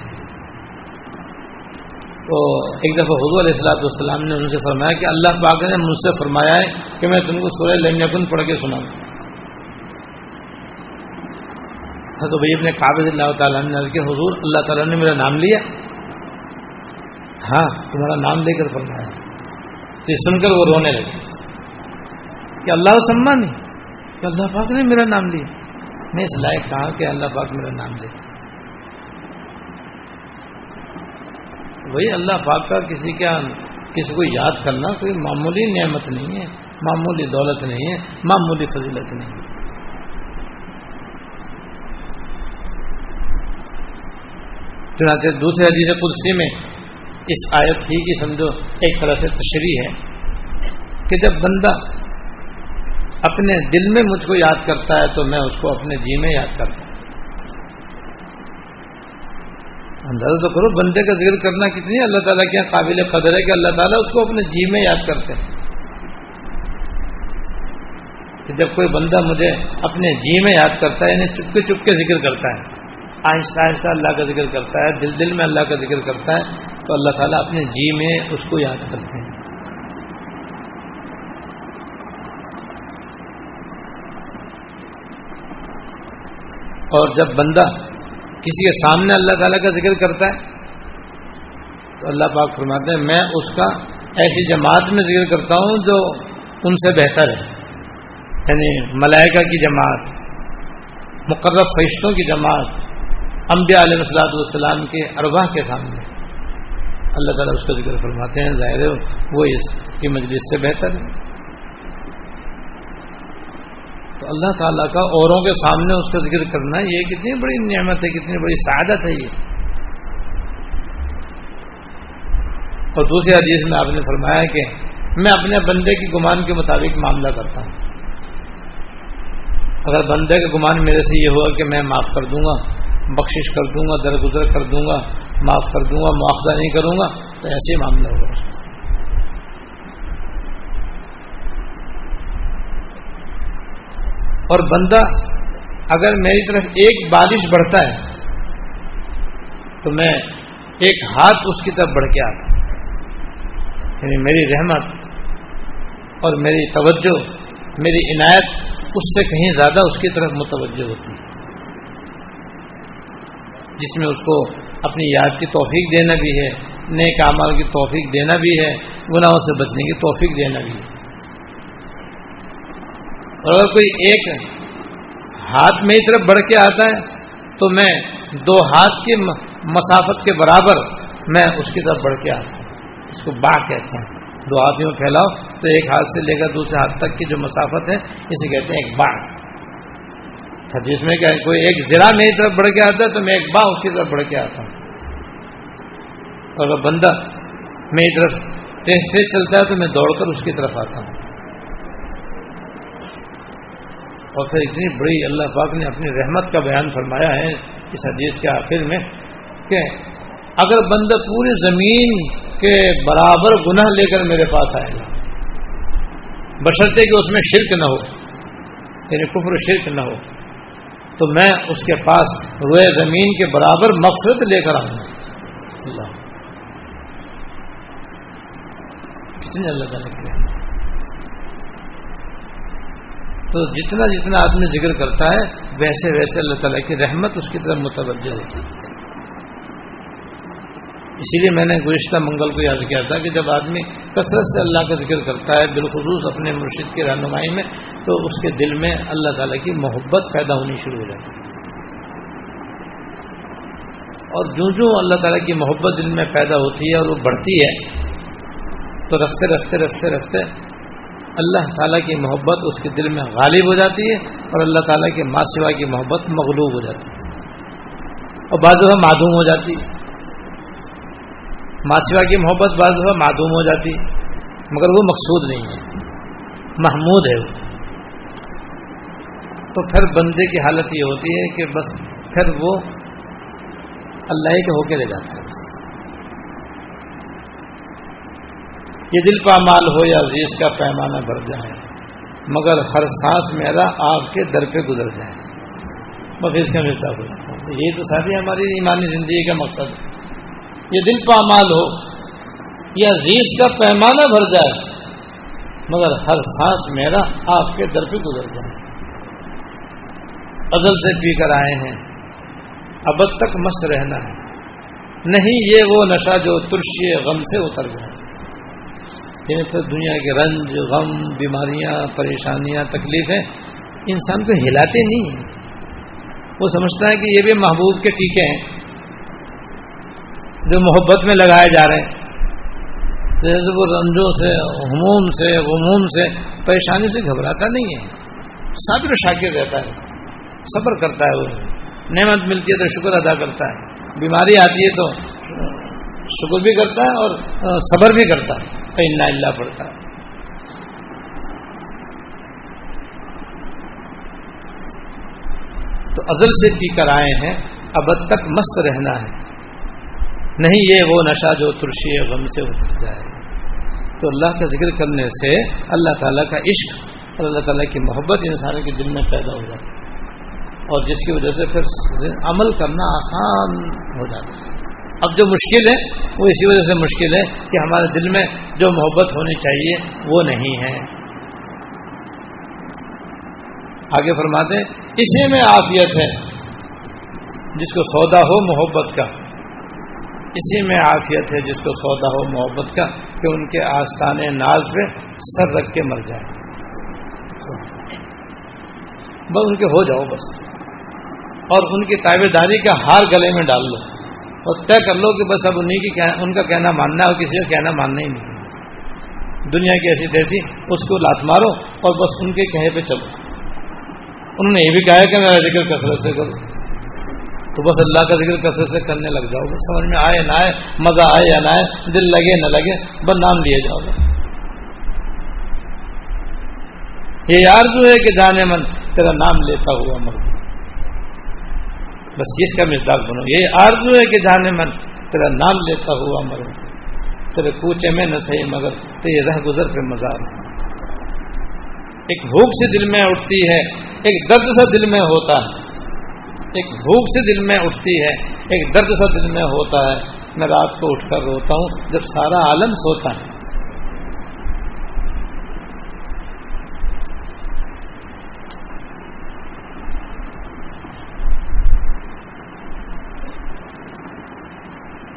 تو ایک دفعہ حضور علیہ السلاۃ والسلام نے ان سے فرمایا کہ اللہ پاک نے مجھ سے فرمایا ہے کہ میں تم کو سورہ لم پڑھ کے سناؤں۔ ہاں تو بھائی اپنے قابض اللہ تعالیٰ نے کہ حضور اللہ تعالیٰ نے میرا نام لیا۔ ہاں تمہارا نام لے کر فرمایا۔ تو یہ سن کر وہ رونے لگے۔ کہ اللہ سما نہیں؟ کہ اللہ پاک نے میرا نام لیا۔ میں اس لائق کہا کہ اللہ پاک میرا نام لے۔ وہی اللہ پاک کا کسی کا، کسی کو یاد کرنا کوئی معمولی نعمت نہیں ہے، معمولی دولت نہیں ہے، معمولی فضیلت نہیں ہے۔ چنانچہ دوسرے عزیز قدسی میں اس آیت تھی کہ سمجھو ایک طرح سے تشریح ہے کہ جب بندہ اپنے دل میں مجھ کو یاد کرتا ہے تو میں اس کو اپنے جی میں یاد کرتا ہوں۔ اندازہ تو کرو بندے کا ذکر کرنا کتنی اللہ تعالیٰ کے قابل قدر ہے کہ اللہ تعالیٰ اس کو اپنے جی میں یاد کرتے ہیں۔ کہ جب کوئی بندہ مجھے اپنے جی میں یاد کرتا ہے یعنی چپکے چپکے ذکر کرتا ہے، آہستہ آہستہ اللہ کا ذکر کرتا ہے، دل دل میں اللہ کا ذکر کرتا ہے، تو اللہ تعالیٰ اپنے جی میں اس کو یاد کرتے ہیں۔ اور جب بندہ کسی کے سامنے اللہ تعالیٰ کا ذکر کرتا ہے، تو اللہ پاک فرماتے ہیں، میں اس کا ایسی جماعت میں ذکر کرتا ہوں جو ان سے بہتر ہے۔ یعنی ملائکہ کی جماعت، مقرب فرشتوں کی جماعت، انبیاء علیہ وسلات والسلام کے ارواح کے سامنے۔ اللہ تعالیٰ اس کا ذکر فرماتے ہیں، ظاہر وہ اس کی مجلس سے بہتر ہے۔ تو اللہ تعالیٰ کا اوروں کے سامنے اس کا ذکر کرنا یہ کتنی بڑی نعمت ہے، کتنی بڑی سعادت ہے یہ۔ اور دوسری حدیث میں آپ نے فرمایا کہ میں اپنے بندے کی گمان کے مطابق معاملہ کرتا ہوں۔ اگر بندے کا گمان میرے سے یہ ہوا کہ میں معاف کر دوں گا، بخشش کر دوں گا، درگزر کر دوں گا، معاف کر دوں گا مواخذہ نہیں کروں گا، تو ایسے ہی معاملہ ہوگا اور بندہ اگر میری طرف ایک بارش بڑھتا ہے، تو میں ایک ہاتھ اس کی طرف بڑھ کے آتا یعنی میری رحمت اور میری توجہ، میری عنایت اس سے کہیں زیادہ اس کی طرف متوجہ ہوتی ہے۔ جس میں اس کو اپنی یاد کی توفیق دینا بھی ہے، نیک اعمال کی توفیق دینا بھی ہے، گناہوں سے بچنے کی توفیق دینا بھی ہے۔ اور اگر کوئی ایک ہاتھ میری طرف بڑھ کے آتا ہے تو میں دو ہاتھ کی مسافت کے برابر میں اس کی طرف بڑھ کے آتا ہوں۔ اس کو با کہتے ہیں۔ دو ہاتھوں میں پھیلاؤ تو ایک ہاتھ سے لے کر دوسرے ہاتھ تک کی جو مسافت ہے، اسے کہتے ہیں ایک با۔ جس میں کہ کوئی ایک زرا میری طرف بڑھ کے آتا ہے تو میں ایک با اس کی طرف بڑھ کے آتا ہوں۔ اور اگر بندہ میری طرف تیز تیز چلتا ہے تو میں دوڑ کر اس کی طرف آتا ہوں۔ اور پھر اتنی بڑی اللہ پاک نے اپنی رحمت کا بیان فرمایا ہے اس حدیث کے آخر میں کہ اگر بندہ پوری زمین کے برابر گناہ لے کر میرے پاس آئے گا، بشرطے کہ اس میں شرک نہ ہو یعنی کفر شرک نہ ہو، تو میں اس کے پاس روئے زمین کے برابر مفرت لے کر آؤں گا۔ اللہ۔ کتنی اللہ تعالیٰ کی تو جتنا جتنا آدمی ذکر کرتا ہے، ویسے ویسے اللہ تعالیٰ کی رحمت اس کی طرف متوجہ ہوتی ہے۔ اسی لیے میں نے گزشتہ منگل کو یاد کیا تھا کہ جب آدمی کثرت سے اللہ کا ذکر کرتا ہے، بالخصوص اپنے مرشد کی رہنمائی میں، تو اس کے دل میں اللہ تعالیٰ کی محبت پیدا ہونی شروع ہو جاتی ہے۔ اور جو جو اللہ تعالیٰ کی محبت دل میں پیدا ہوتی ہے اور وہ بڑھتی ہے، تو رفتے رفتے رفتے رفتے اللہ تعالیٰ کی محبت اس کے دل میں غالب ہو جاتی ہے اور اللہ تعالیٰ کے ماں سوا کی محبت مغلوب ہو جاتی ہے۔ اور بعض دفعہ معدوم ہو جاتی ماں سوا کی محبت بعض دفعہ معدوم ہو جاتی مگر وہ مقصود نہیں ہے۔ محمود ہے وہ۔ تو پھر بندے کی حالت یہ ہوتی ہے کہ بس پھر وہ اللہ کے ہو کے لے جاتا ہے۔ یہ دل کا مال ہو یا عزیز کا پیمانہ بھر جائے۔ مگر ہر سانس میرا آپ کے در پہ گزر جائے۔ بس اس کا ملتا ہو یہ تو ساری ہماری ایمانی زندگی کا مقصد ہے۔ یہ دل پا مال ہو یا عزیز کا پیمانہ بھر جائے، مگر ہر سانس میرا آپ کے در پہ گزر جائے۔ ازل سے پی کر آئے ہیں، اب تک مست رہنا ہے۔ نہیں یہ وہ نشہ جو ترشی غم سے اتر جائے یعنی تو دنیا کے رنج، غم، بیماریاں، پریشانیاں، تکلیفیں انسان کو ہلاتے نہیں ہیں۔ وہ سمجھتا ہے کہ یہ بھی محبوب کے ٹیکے ہیں۔ جو محبت میں لگائے جا رہے ہیں۔ جیسے وہ رنجوں سے، ہموم سے، غموم سے، پریشانی سے گھبراتا نہیں ہے۔ صابر شاکر رہتا ہے۔ صبر کرتا ہے وہ۔ نعمت ملتی ہے تو شکر ادا کرتا ہے۔ بیماری آتی ہے تو شکر بھی کرتا ہے اور صبر بھی کرتا ہے۔ کہیں نہ اللہ پڑتا ہے تو ازل سے پی کر آئے ہیں، اب تک مست رہنا ہے۔ نہیں یہ وہ نشہ جو ترشی غم سے اتر جائے۔ تو اللہ کا ذکر کرنے سے اللہ تعالیٰ کا عشق اور اللہ تعالیٰ کی محبت انسان کے دل میں پیدا ہو جاتی ہے۔ اور جس کی وجہ سے پھر عمل کرنا آسان ہو جاتا ہے۔ اب جو مشکل ہے وہ اسی وجہ سے مشکل ہے کہ ہمارے دل میں جو محبت ہونی چاہیے وہ نہیں ہے۔ آگے فرماتے اسی میں عافیت ہے، جس کو سودا ہو محبت کا۔ اسی میں عافیت ہے جس کو سودا ہو محبت کا، کہ ان کے آستان ناز پہ سر رکھ کے مر جائے۔ بس ان کے ہو جاؤ بس۔ اور ان کی تابے داری کا ہار گلے میں ڈال لو۔ اور طے کر لو کہ بس اب انہیں کی ان کا کہنا ماننا ہے اور کسی کا کہنا ماننا ہی نہیں دنیا کی ایسی تیسی اس کو لات مارو اور بس ان کے کہے پہ چلو۔ انہوں نے یہ بھی کہا کہ میرا ذکر کثرت سے کرو۔ تو بس اللہ کا ذکر کثرت سے کرنے لگ جاؤ۔ بس سمجھ میں آئے نہ آئے، مزہ آئے یا نہ آئے، دل لگے نہ لگے، بس نام لیے جاؤ۔ گا یہ آرزو ہے کہ جانے من تیرا نام لیتا ہوا مر بس اس کا مزداق بنو۔ یہ آرزو ہے کہ جانے من تیرا نام لیتا ہوا مر تیرے کوچے میں نہ صحیح مگر تو یہ رہ گزر پہ مزار ایک بھوک سے دل میں اٹھتی ہے، ایک درد سا دل میں ہوتا ہے۔ ایک بھوک سے دل میں اٹھتی ہے، ایک درد سا دل میں ہوتا ہے۔ میں رات کو اٹھ کر روتا ہوں، جب سارا عالم سوتا ہے۔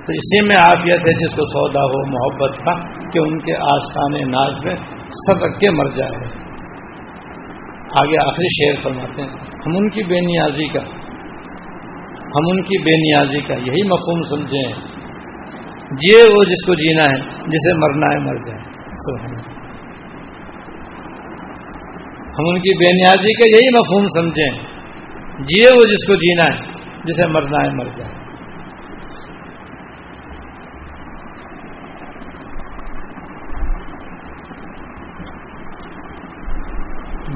تو اسی میں آفیت ہے جس کو سودا ہو، محبت کا، کہ ان کے آسان ناز میں سر رکھ کے مر جائے۔ آگے آخری شعر فرماتے ہیں۔ ہم ان کی بے نیازی کا، ہم ان کی بے نیازی کا یہی مفہوم سمجھیں جیے وہ جس کو جینا ہے، جسے مرنا ہے، مر جائے۔ ہم ان کی بے نیازی کا یہی مفہوم سمجھیں جیے وہ جس کو جینا ہے، جسے مرنا ہے، مر جائے۔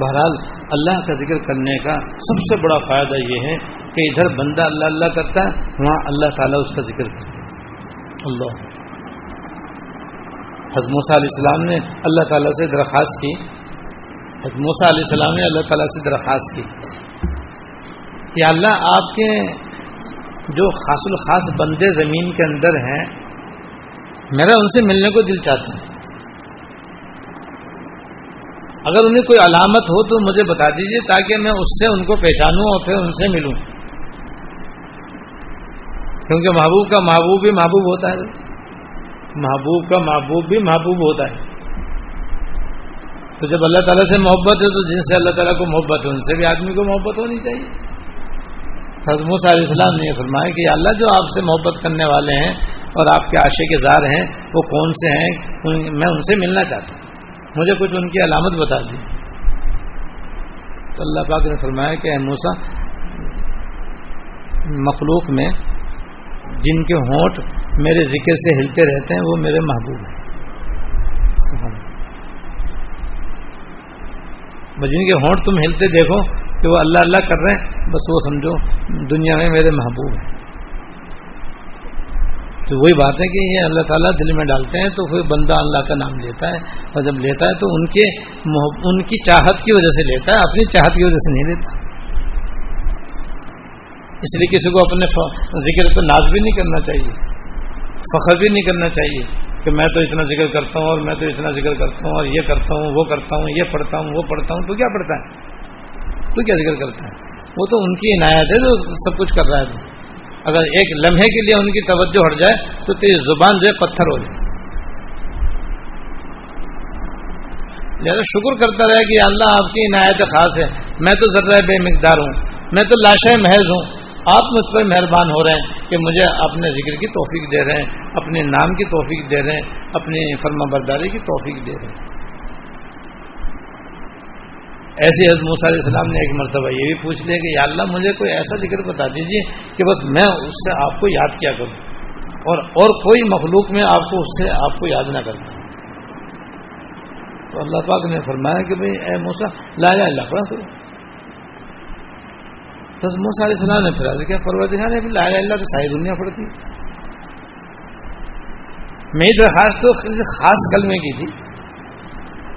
بہرحال اللہ کا ذکر کرنے کا سب سے بڑا فائدہ یہ ہے کہ ادھر بندہ اللہ اللہ کرتا ہے، وہاں اللہ تعالیٰ اس کا ذکر کرتا ہے۔ اللہ۔ حضموسا علیہ السلام نے اللہ تعالیٰ سے درخواست کی۔ حضموسا علیہ السلام نے اللہ تعالیٰ سے درخواست کی کہ اللہ آپ کے جو خاص الخاص بندے زمین کے اندر ہیں، میرا ان سے ملنے کو دل چاہتا ہے۔ اگر انہیں کوئی علامت ہو تو مجھے بتا دیجیے تاکہ میں اس سے ان کو پہچانوں اور پھر ان سے ملوں۔ کیونکہ محبوب کا محبوب بھی محبوب ہوتا ہے۔ محبوب کا محبوب بھی محبوب ہوتا ہے۔ تو جب اللہ تعالیٰ سے محبت ہے تو جن سے اللہ تعالیٰ کو محبت ہے ان سے بھی آدمی کو محبت ہونی چاہیے۔ حضموس علیہ السلام نے یہ فرمایا کہ اللہ جو آپ سے محبت کرنے والے ہیں اور آپ کے عاشق کے زار ہیں، وہ کون سے ہیں؟ میں ان سے ملنا چاہتا ہوں۔ مجھے کچھ ان کی علامت بتا دی۔ تو اللہ پاک نے فرمایا کہ موسا مخلوق میں جن کے ہونٹ میرے ذکر سے ہلتے رہتے ہیں، وہ میرے محبوب ہیں۔ جن کے ہونٹ تم ہلتے دیکھو کہ وہ اللہ اللہ کر رہے ہیں، بس وہ سمجھو دنیا میں میرے محبوب ہیں۔ تو وہی بات ہے کہ یہ اللہ تعالیٰ دل میں ڈالتے ہیں تو پھر بندہ اللہ کا نام لیتا ہے اور جب لیتا ہے تو ان کے ان کی چاہت کی وجہ سے لیتا ہے، اپنی چاہت کی وجہ سے نہیں لیتا۔ اس لیے کسی کو اپنے ذکر پہ ناز بھی نہیں کرنا چاہیے، فخر بھی نہیں کرنا چاہیے کہ میں تو اتنا ذکر کرتا ہوں اور میں تو اتنا ذکر کرتا ہوں اور یہ کرتا ہوں، وہ کرتا ہوں، یہ پڑھتا ہوں، وہ پڑھتا ہوں، تو کیا پڑھتا ہے؟ تو کیا ذکر کرتا ہے؟ وہ تو ان کی عنایت ہے جو سب کچھ کر رہا ہے۔ اگر ایک لمحے کے لیے ان کی توجہ ہٹ جائے تو تیری زبان جو ہے پتھر ہو جائے۔ لہٰذا شکر کرتا رہے کہ اللہ آپ کی عنایت خاص ہے۔ میں تو ذرا بے مقدار ہوں۔ میں تو لاشا محض ہوں۔ آپ مجھ پر مہربان ہو رہے ہیں کہ مجھے اپنے ذکر کی توفیق دے رہے ہیں، اپنے نام کی توفیق دے رہے ہیں، اپنی فرما برداری کی توفیق دے رہے ہیں۔ ایسے حضرت علیہ السلام نے ایک مرتبہ یہ بھی پوچھ لیا کہ یا اللہ مجھے کوئی ایسا ذکر بتا دیجیے کہ بس میں اس سے آپ کو یاد کیا کروں اور اور کوئی مخلوق میں آپ کو اس سے آپ کو یاد نہ کرتا تو اللہ پاک نے فرمایا کہ بھائی اے موسا لا الہ اللہ، پڑھا کرو بس موسا علیہ السلام نے پھر کیا پرور دکھا لا اللہ تو ساری دنیا پڑتی میری درخواست تو خاص کلمے کی تھی۔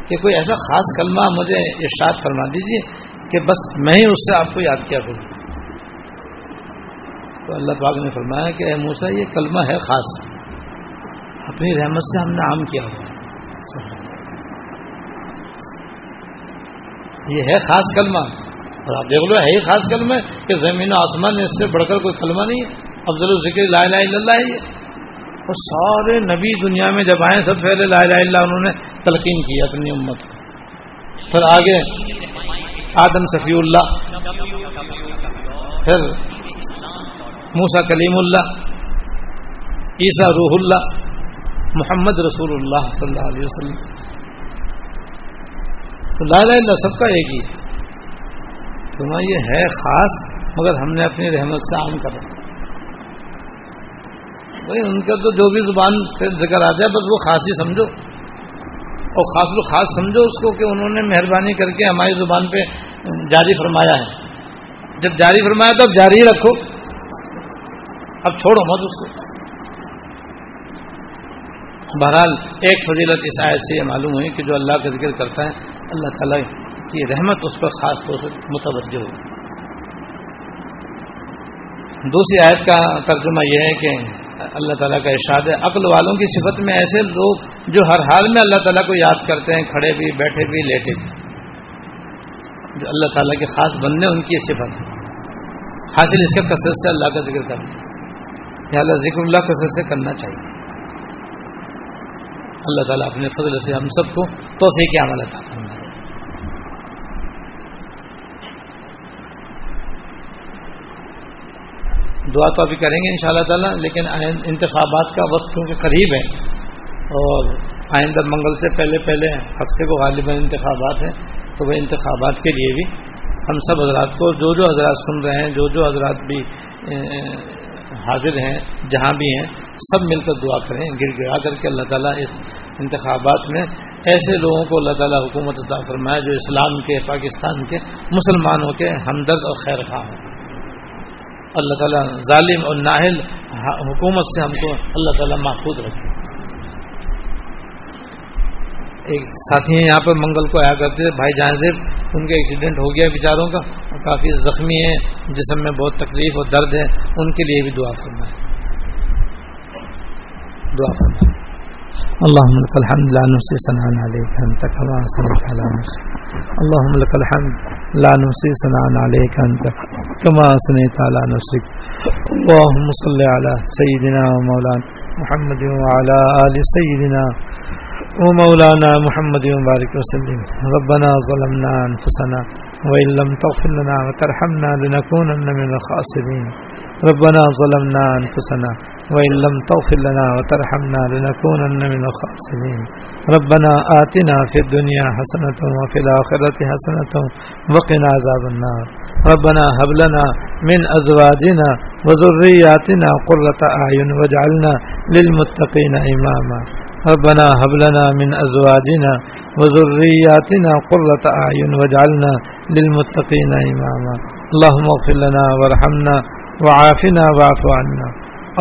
کہ کوئی ایسا خاص کلمہ مجھے ارشاد فرما دیجیے کہ بس میں ہی اس سے آپ کو یاد کیا کروں۔ تو اللہ پاک نے فرمایا کہ اے موسا یہ کلمہ ہے خاص۔ اپنی رحمت سے ہم نے عام کیا ہوا۔ یہ ہے خاص کلمہ۔ اور آپ دیکھ لو، ہے ہی خاص کلمہ کہ زمین و آسمان اس سے بڑھ کر کوئی کلمہ نہیں ہے۔ افضل الذکر لا الہ الا اللہ ہے۔ یہ اور سارے نبی دنیا میں جب آئے سب پہلے لا الہ الا انہوں نے تلقین کی اپنی امت کو۔ پھر آگے، آدم صفی اللہ، پھر موسا کلیم اللہ، عیسیٰ روح اللہ، محمد رسول اللہ صلی اللہ علیہ وسلم۔ تو لا الہ الا سب کا ایک ہی تو یہ ہے خاص، مگر ہم نے اپنی رحمت سے عام کرا بھائی، ان کا تو جو بھی زبان پہ ذکر آ جائے بس وہ خاص ہی سمجھو۔ اور خاص لو خاص سمجھو اس کو کہ انہوں نے مہربانی کر کے ہماری زبان پہ جاری فرمایا ہے۔ جب جاری فرمایا تو اب جاری ہی رکھو۔ اب چھوڑو مت اس کو۔ بہرحال ایک فضیلت اس آیت سے یہ معلوم ہوئی کہ جو اللہ کا ذکر کرتا ہے، اللہ تعالیٰ کی رحمت اس پر خاص طور سے متوجہ ہوگی دوسری آیت کا ترجمہ یہ ہے کہ اللہ تعالیٰ کا ارشاد ہے۔ عقل والوں کی صفت میں ایسے لوگ جو ہر حال میں اللہ تعالیٰ کو یاد کرتے ہیں، کھڑے بھی، بیٹھے بھی، لیٹے بھی۔ جو اللہ تعالیٰ کے خاص بندے ان کی صفت ہے۔ حاصل اس کا کثرت سے اللہ کا ذکر کرنا۔ اللہ، ذکر اللہ کثرت سے کرنا چاہیے۔ اللہ تعالیٰ اپنے فضل سے ہم سب کو توفیق عمل عطا کرنا دعا تو ابھی کریں گے ان شاء اللہ تعالیٰ، لیکن انتخابات کا وقت کیونکہ قریب ہے، اور آئندہ منگل سے پہلے پہلے ہفتے کو غالباً انتخابات ہیں، تو وہ انتخابات کے لیے بھی ہم سب حضرات کو جو جو حضرات سن رہے ہیں، جو جو حضرات بھی حاضر ہیں، جہاں بھی ہیں، سب مل کر دعا کریں، گر گرا کر کے اللہ تعالیٰ اس انتخابات میں ایسے لوگوں کو اللہ تعالیٰ حکومت عطا فرمائے جو اسلام کے، پاکستان کے مسلمانوں کے ہمدرد اور خیر خواہ ہوں۔ اللہ تعالیٰ ظالم اور ناہل حکومت سے ہم کو اللہ تعالیٰ محفوظ رکھے۔ ایک ساتھی ہیں یہاں پر منگل کو آیا کرتے تھے، بھائی جہاں ان کا ایکسیڈنٹ ہو گیا بیچاروں کا، کافی زخمی ہیں، جسم میں بہت تکلیف اور درد ہے، ان کے لیے بھی دعا کرنا ہے دعا کرنا اللهم لك الحمد لا نحصي ثناء عليك اللهم لك الحمد. لا نحصي ثناء عليك انت كما أثنيت على نفسك. اللهم صل على سيدنا ومولانا محمد وعلى آل سيدنا ومولانا محمد وبارك وسلم. ربنا ظلمنا أنفسنا وإن لم تغفر لنا وترحمنا لنكونن من الخاسرين. ربنا ظلمنا أنفسنا وإن لم تغفر لنا وترحمنا لنكونن من الخاسرين. ربنا آتنا في الدنيا حسنة وفي الآخرة حسنة وقنا عذاب النار. ربنا هب لنا من أزواجنا وذرياتنا قرة أعين واجعلنا للمتقين إماما. ربنا هب لنا من أزواجنا وذرياتنا قرة أعين واجعلنا للمتقين إماما. اللهم اغفر لنا وارحمنا وعافنا واعف عنا.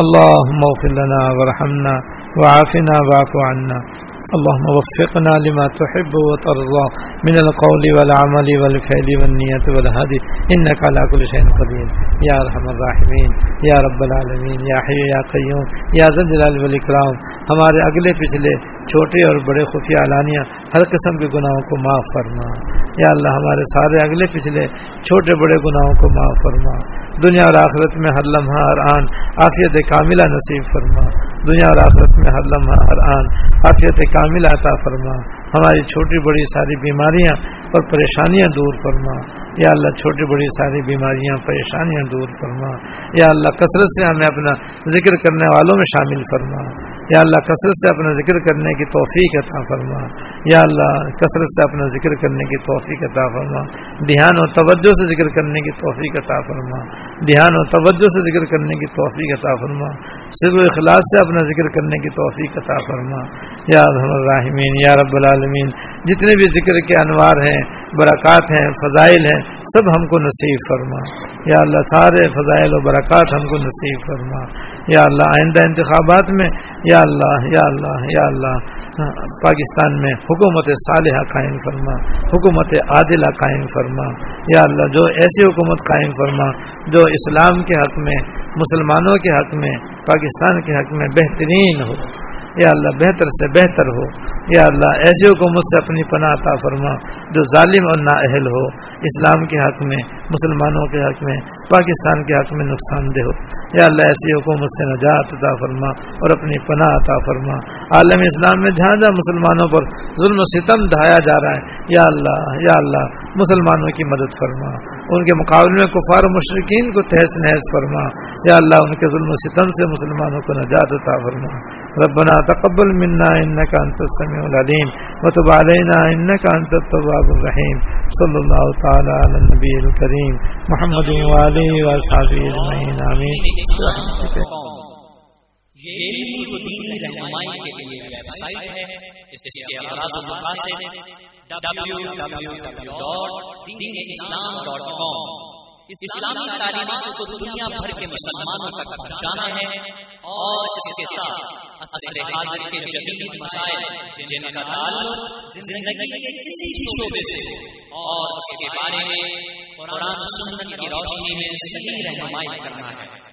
اللهم اغفر لنا وارحمنا وعافنا واعف عنا. اللهم وفقنا لما تحب وترضى. من القول والعمل والفعل والنية والهدي. إنك على كل شيء قدير. يا رحم الراحمين. يا رب العالمين. يا حي يا قيوم. يا ذا الجلال والإكرام. ہمارے اگلے پچھلے چھوٹے اور بڑے خفیہ اعلانیہ ہر قسم کے گناہوں کو معاف فرما. یا اللہ ہمارے سارے اگلے پچھلے چھوٹے بڑے گناہوں کو معاف فرما. دنیا اور آخرت میں ہر لمحہ، ہر آن، عافیت کاملہ نصیب فرما۔ دنیا اور آخرت میں ہر لمحہ، ہر آن، عافیت کاملہ عطا فرما۔ ہماری چھوٹی بڑی ساری بیماریاں اور پریشانیاں دور فرما۔ یا اللہ چھوٹی بڑی ساری بیماریاں، پریشانیاں دور فرما۔ یا اللہ کثرت سے ہمیں اپنا ذکر کرنے والوں میں شامل فرما۔ یا اللہ کثرت سے اپنا ذکر کرنے کی توفیق عطا فرما۔ یا اللہ کثرت سے اپنا ذکر کرنے کی توفیق عطا فرما۔ دھیان و توجہ سے ذکر کرنے کی توفیق عطا فرما۔ دھیان و توجہ سے ذکر کرنے کی توفیق عطا فرما۔ سر و اخلاص سے اپنا ذکر کرنے کی توفیق عطا فرما۔ یا الرحمین یا رب العالمین جتنے بھی ذکر کے انوار ہیں، برکات ہیں، فضائل ہیں، سب ہم کو نصیب فرما۔ یا اللہ، سارے فضائل و برکات ہم کو نصیب فرما۔ یا اللہ، آئندہ انتخابات میں، یا اللہ یا اللہ یا اللہ، پاکستان میں حکومت صالحہ قائم فرما۔ حکومت عادلہ قائم فرما۔ یا اللہ، جو ایسی حکومت قائم فرما، جو اسلام کے حق میں، مسلمانوں کے حق میں، پاکستان کے حق میں بہترین ہو۔ یا اللہ، بہتر سے بہتر ہو۔ یا اللہ، ایسے حکومت سے اپنی پناہ عطا فرما، جو ظالم اور نااہل ہو، اسلام کے حق میں، مسلمانوں کے حق میں، پاکستان کے حق میں نقصان دہ ہو۔ یا اللہ ایسی حکومت سے نجات عطا فرما اور اپنی پناہ عطا فرما۔ عالم اسلام میں جہاں جہاں مسلمانوں پر ظلم و ستم دھایا جا رہا ہے، یا اللہ یا اللہ، مسلمانوں کی مدد فرما۔ ان کے مقابلے میں کفار و مشرقین کو تحس نحس فرما۔ یا اللہ، ان کے ظلم و ستم سے مسلمانوں کو نجات عطا فرما۔ ربنا تقبل منا انك انت السميع العليم وتب علينا انك انت التواب الرحيم صلى الله تعالى على النبي الكريم محمد وعلى واصحابه اجمعين امين اس اسلامی تعلیمات کو دنیا بھر کے مسلمانوں تک پہنچانا ہے اور اس کے ساتھ اصل حاضر کے جدید مسائل، جن کا تعلق زندگی کے کسی بھی شعبے سے اور اس کے بارے میں قرآن سنت کی روشنی میں صحیح رہنمائی کرنا ہے۔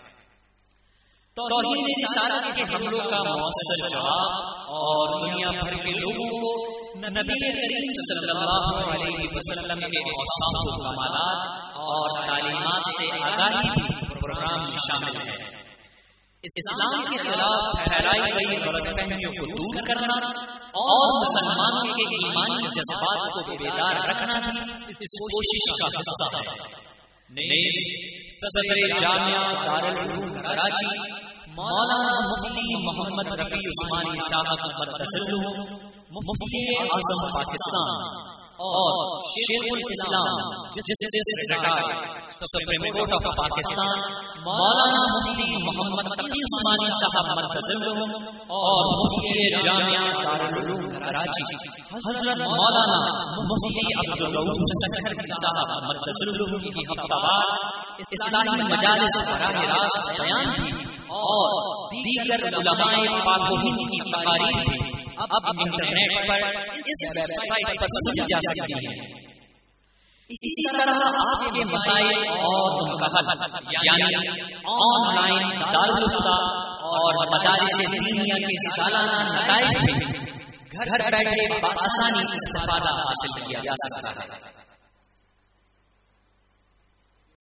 توحید رسالت کے حملوں کا مؤثر جواب اور دنیا بھر کے لوگوں کو نبی کریم صلی اللہ علیہ وسلم کے اوصاف و کمالات اور تعلیمات سے آگاہی پروگرام میں شامل ہے۔ اسلام کے خلاف پھیلائی گئی غلط فہمیوں کو دور کرنا اور مسلمانوں کے ایمانی جذبات کو بیدار رکھنا بھی اس کوشش کا حصہ ہے۔ صدر جامعہ دارالعلوم کراچی، مولانا مفتی محمد رفیع عثمانی صاحب مدرسہ مفتی اعظم پاکستان۔ اور شیخ الاسلام، جس justice retire supreme court of Pakistan Maulana Mufti Muhammad Taqi Usmani صاحب مرکز اور مفتی جامعہ دارالعلوم کراچی، حضرت مولانا مفتی عبدالرؤوف سکھر صاحب مرکز کی ہفتہ وار اسلامی مجالس براہ راست بیان بھی اور دیگر علماء پاک و ہند کی تقاریر بھی اب انٹرنیٹ پر اس ویب سائٹ پر سنی جا سکتی ہے اسی طرح آپ کے مسائل اور ان کا حل یعنی آن لائن دارالفتا اور مدارس دینیا کے سالانہ نتائج بھی گھر بیٹھے بآسانی استفادہ حاصل کیا جا سکتا ہے۔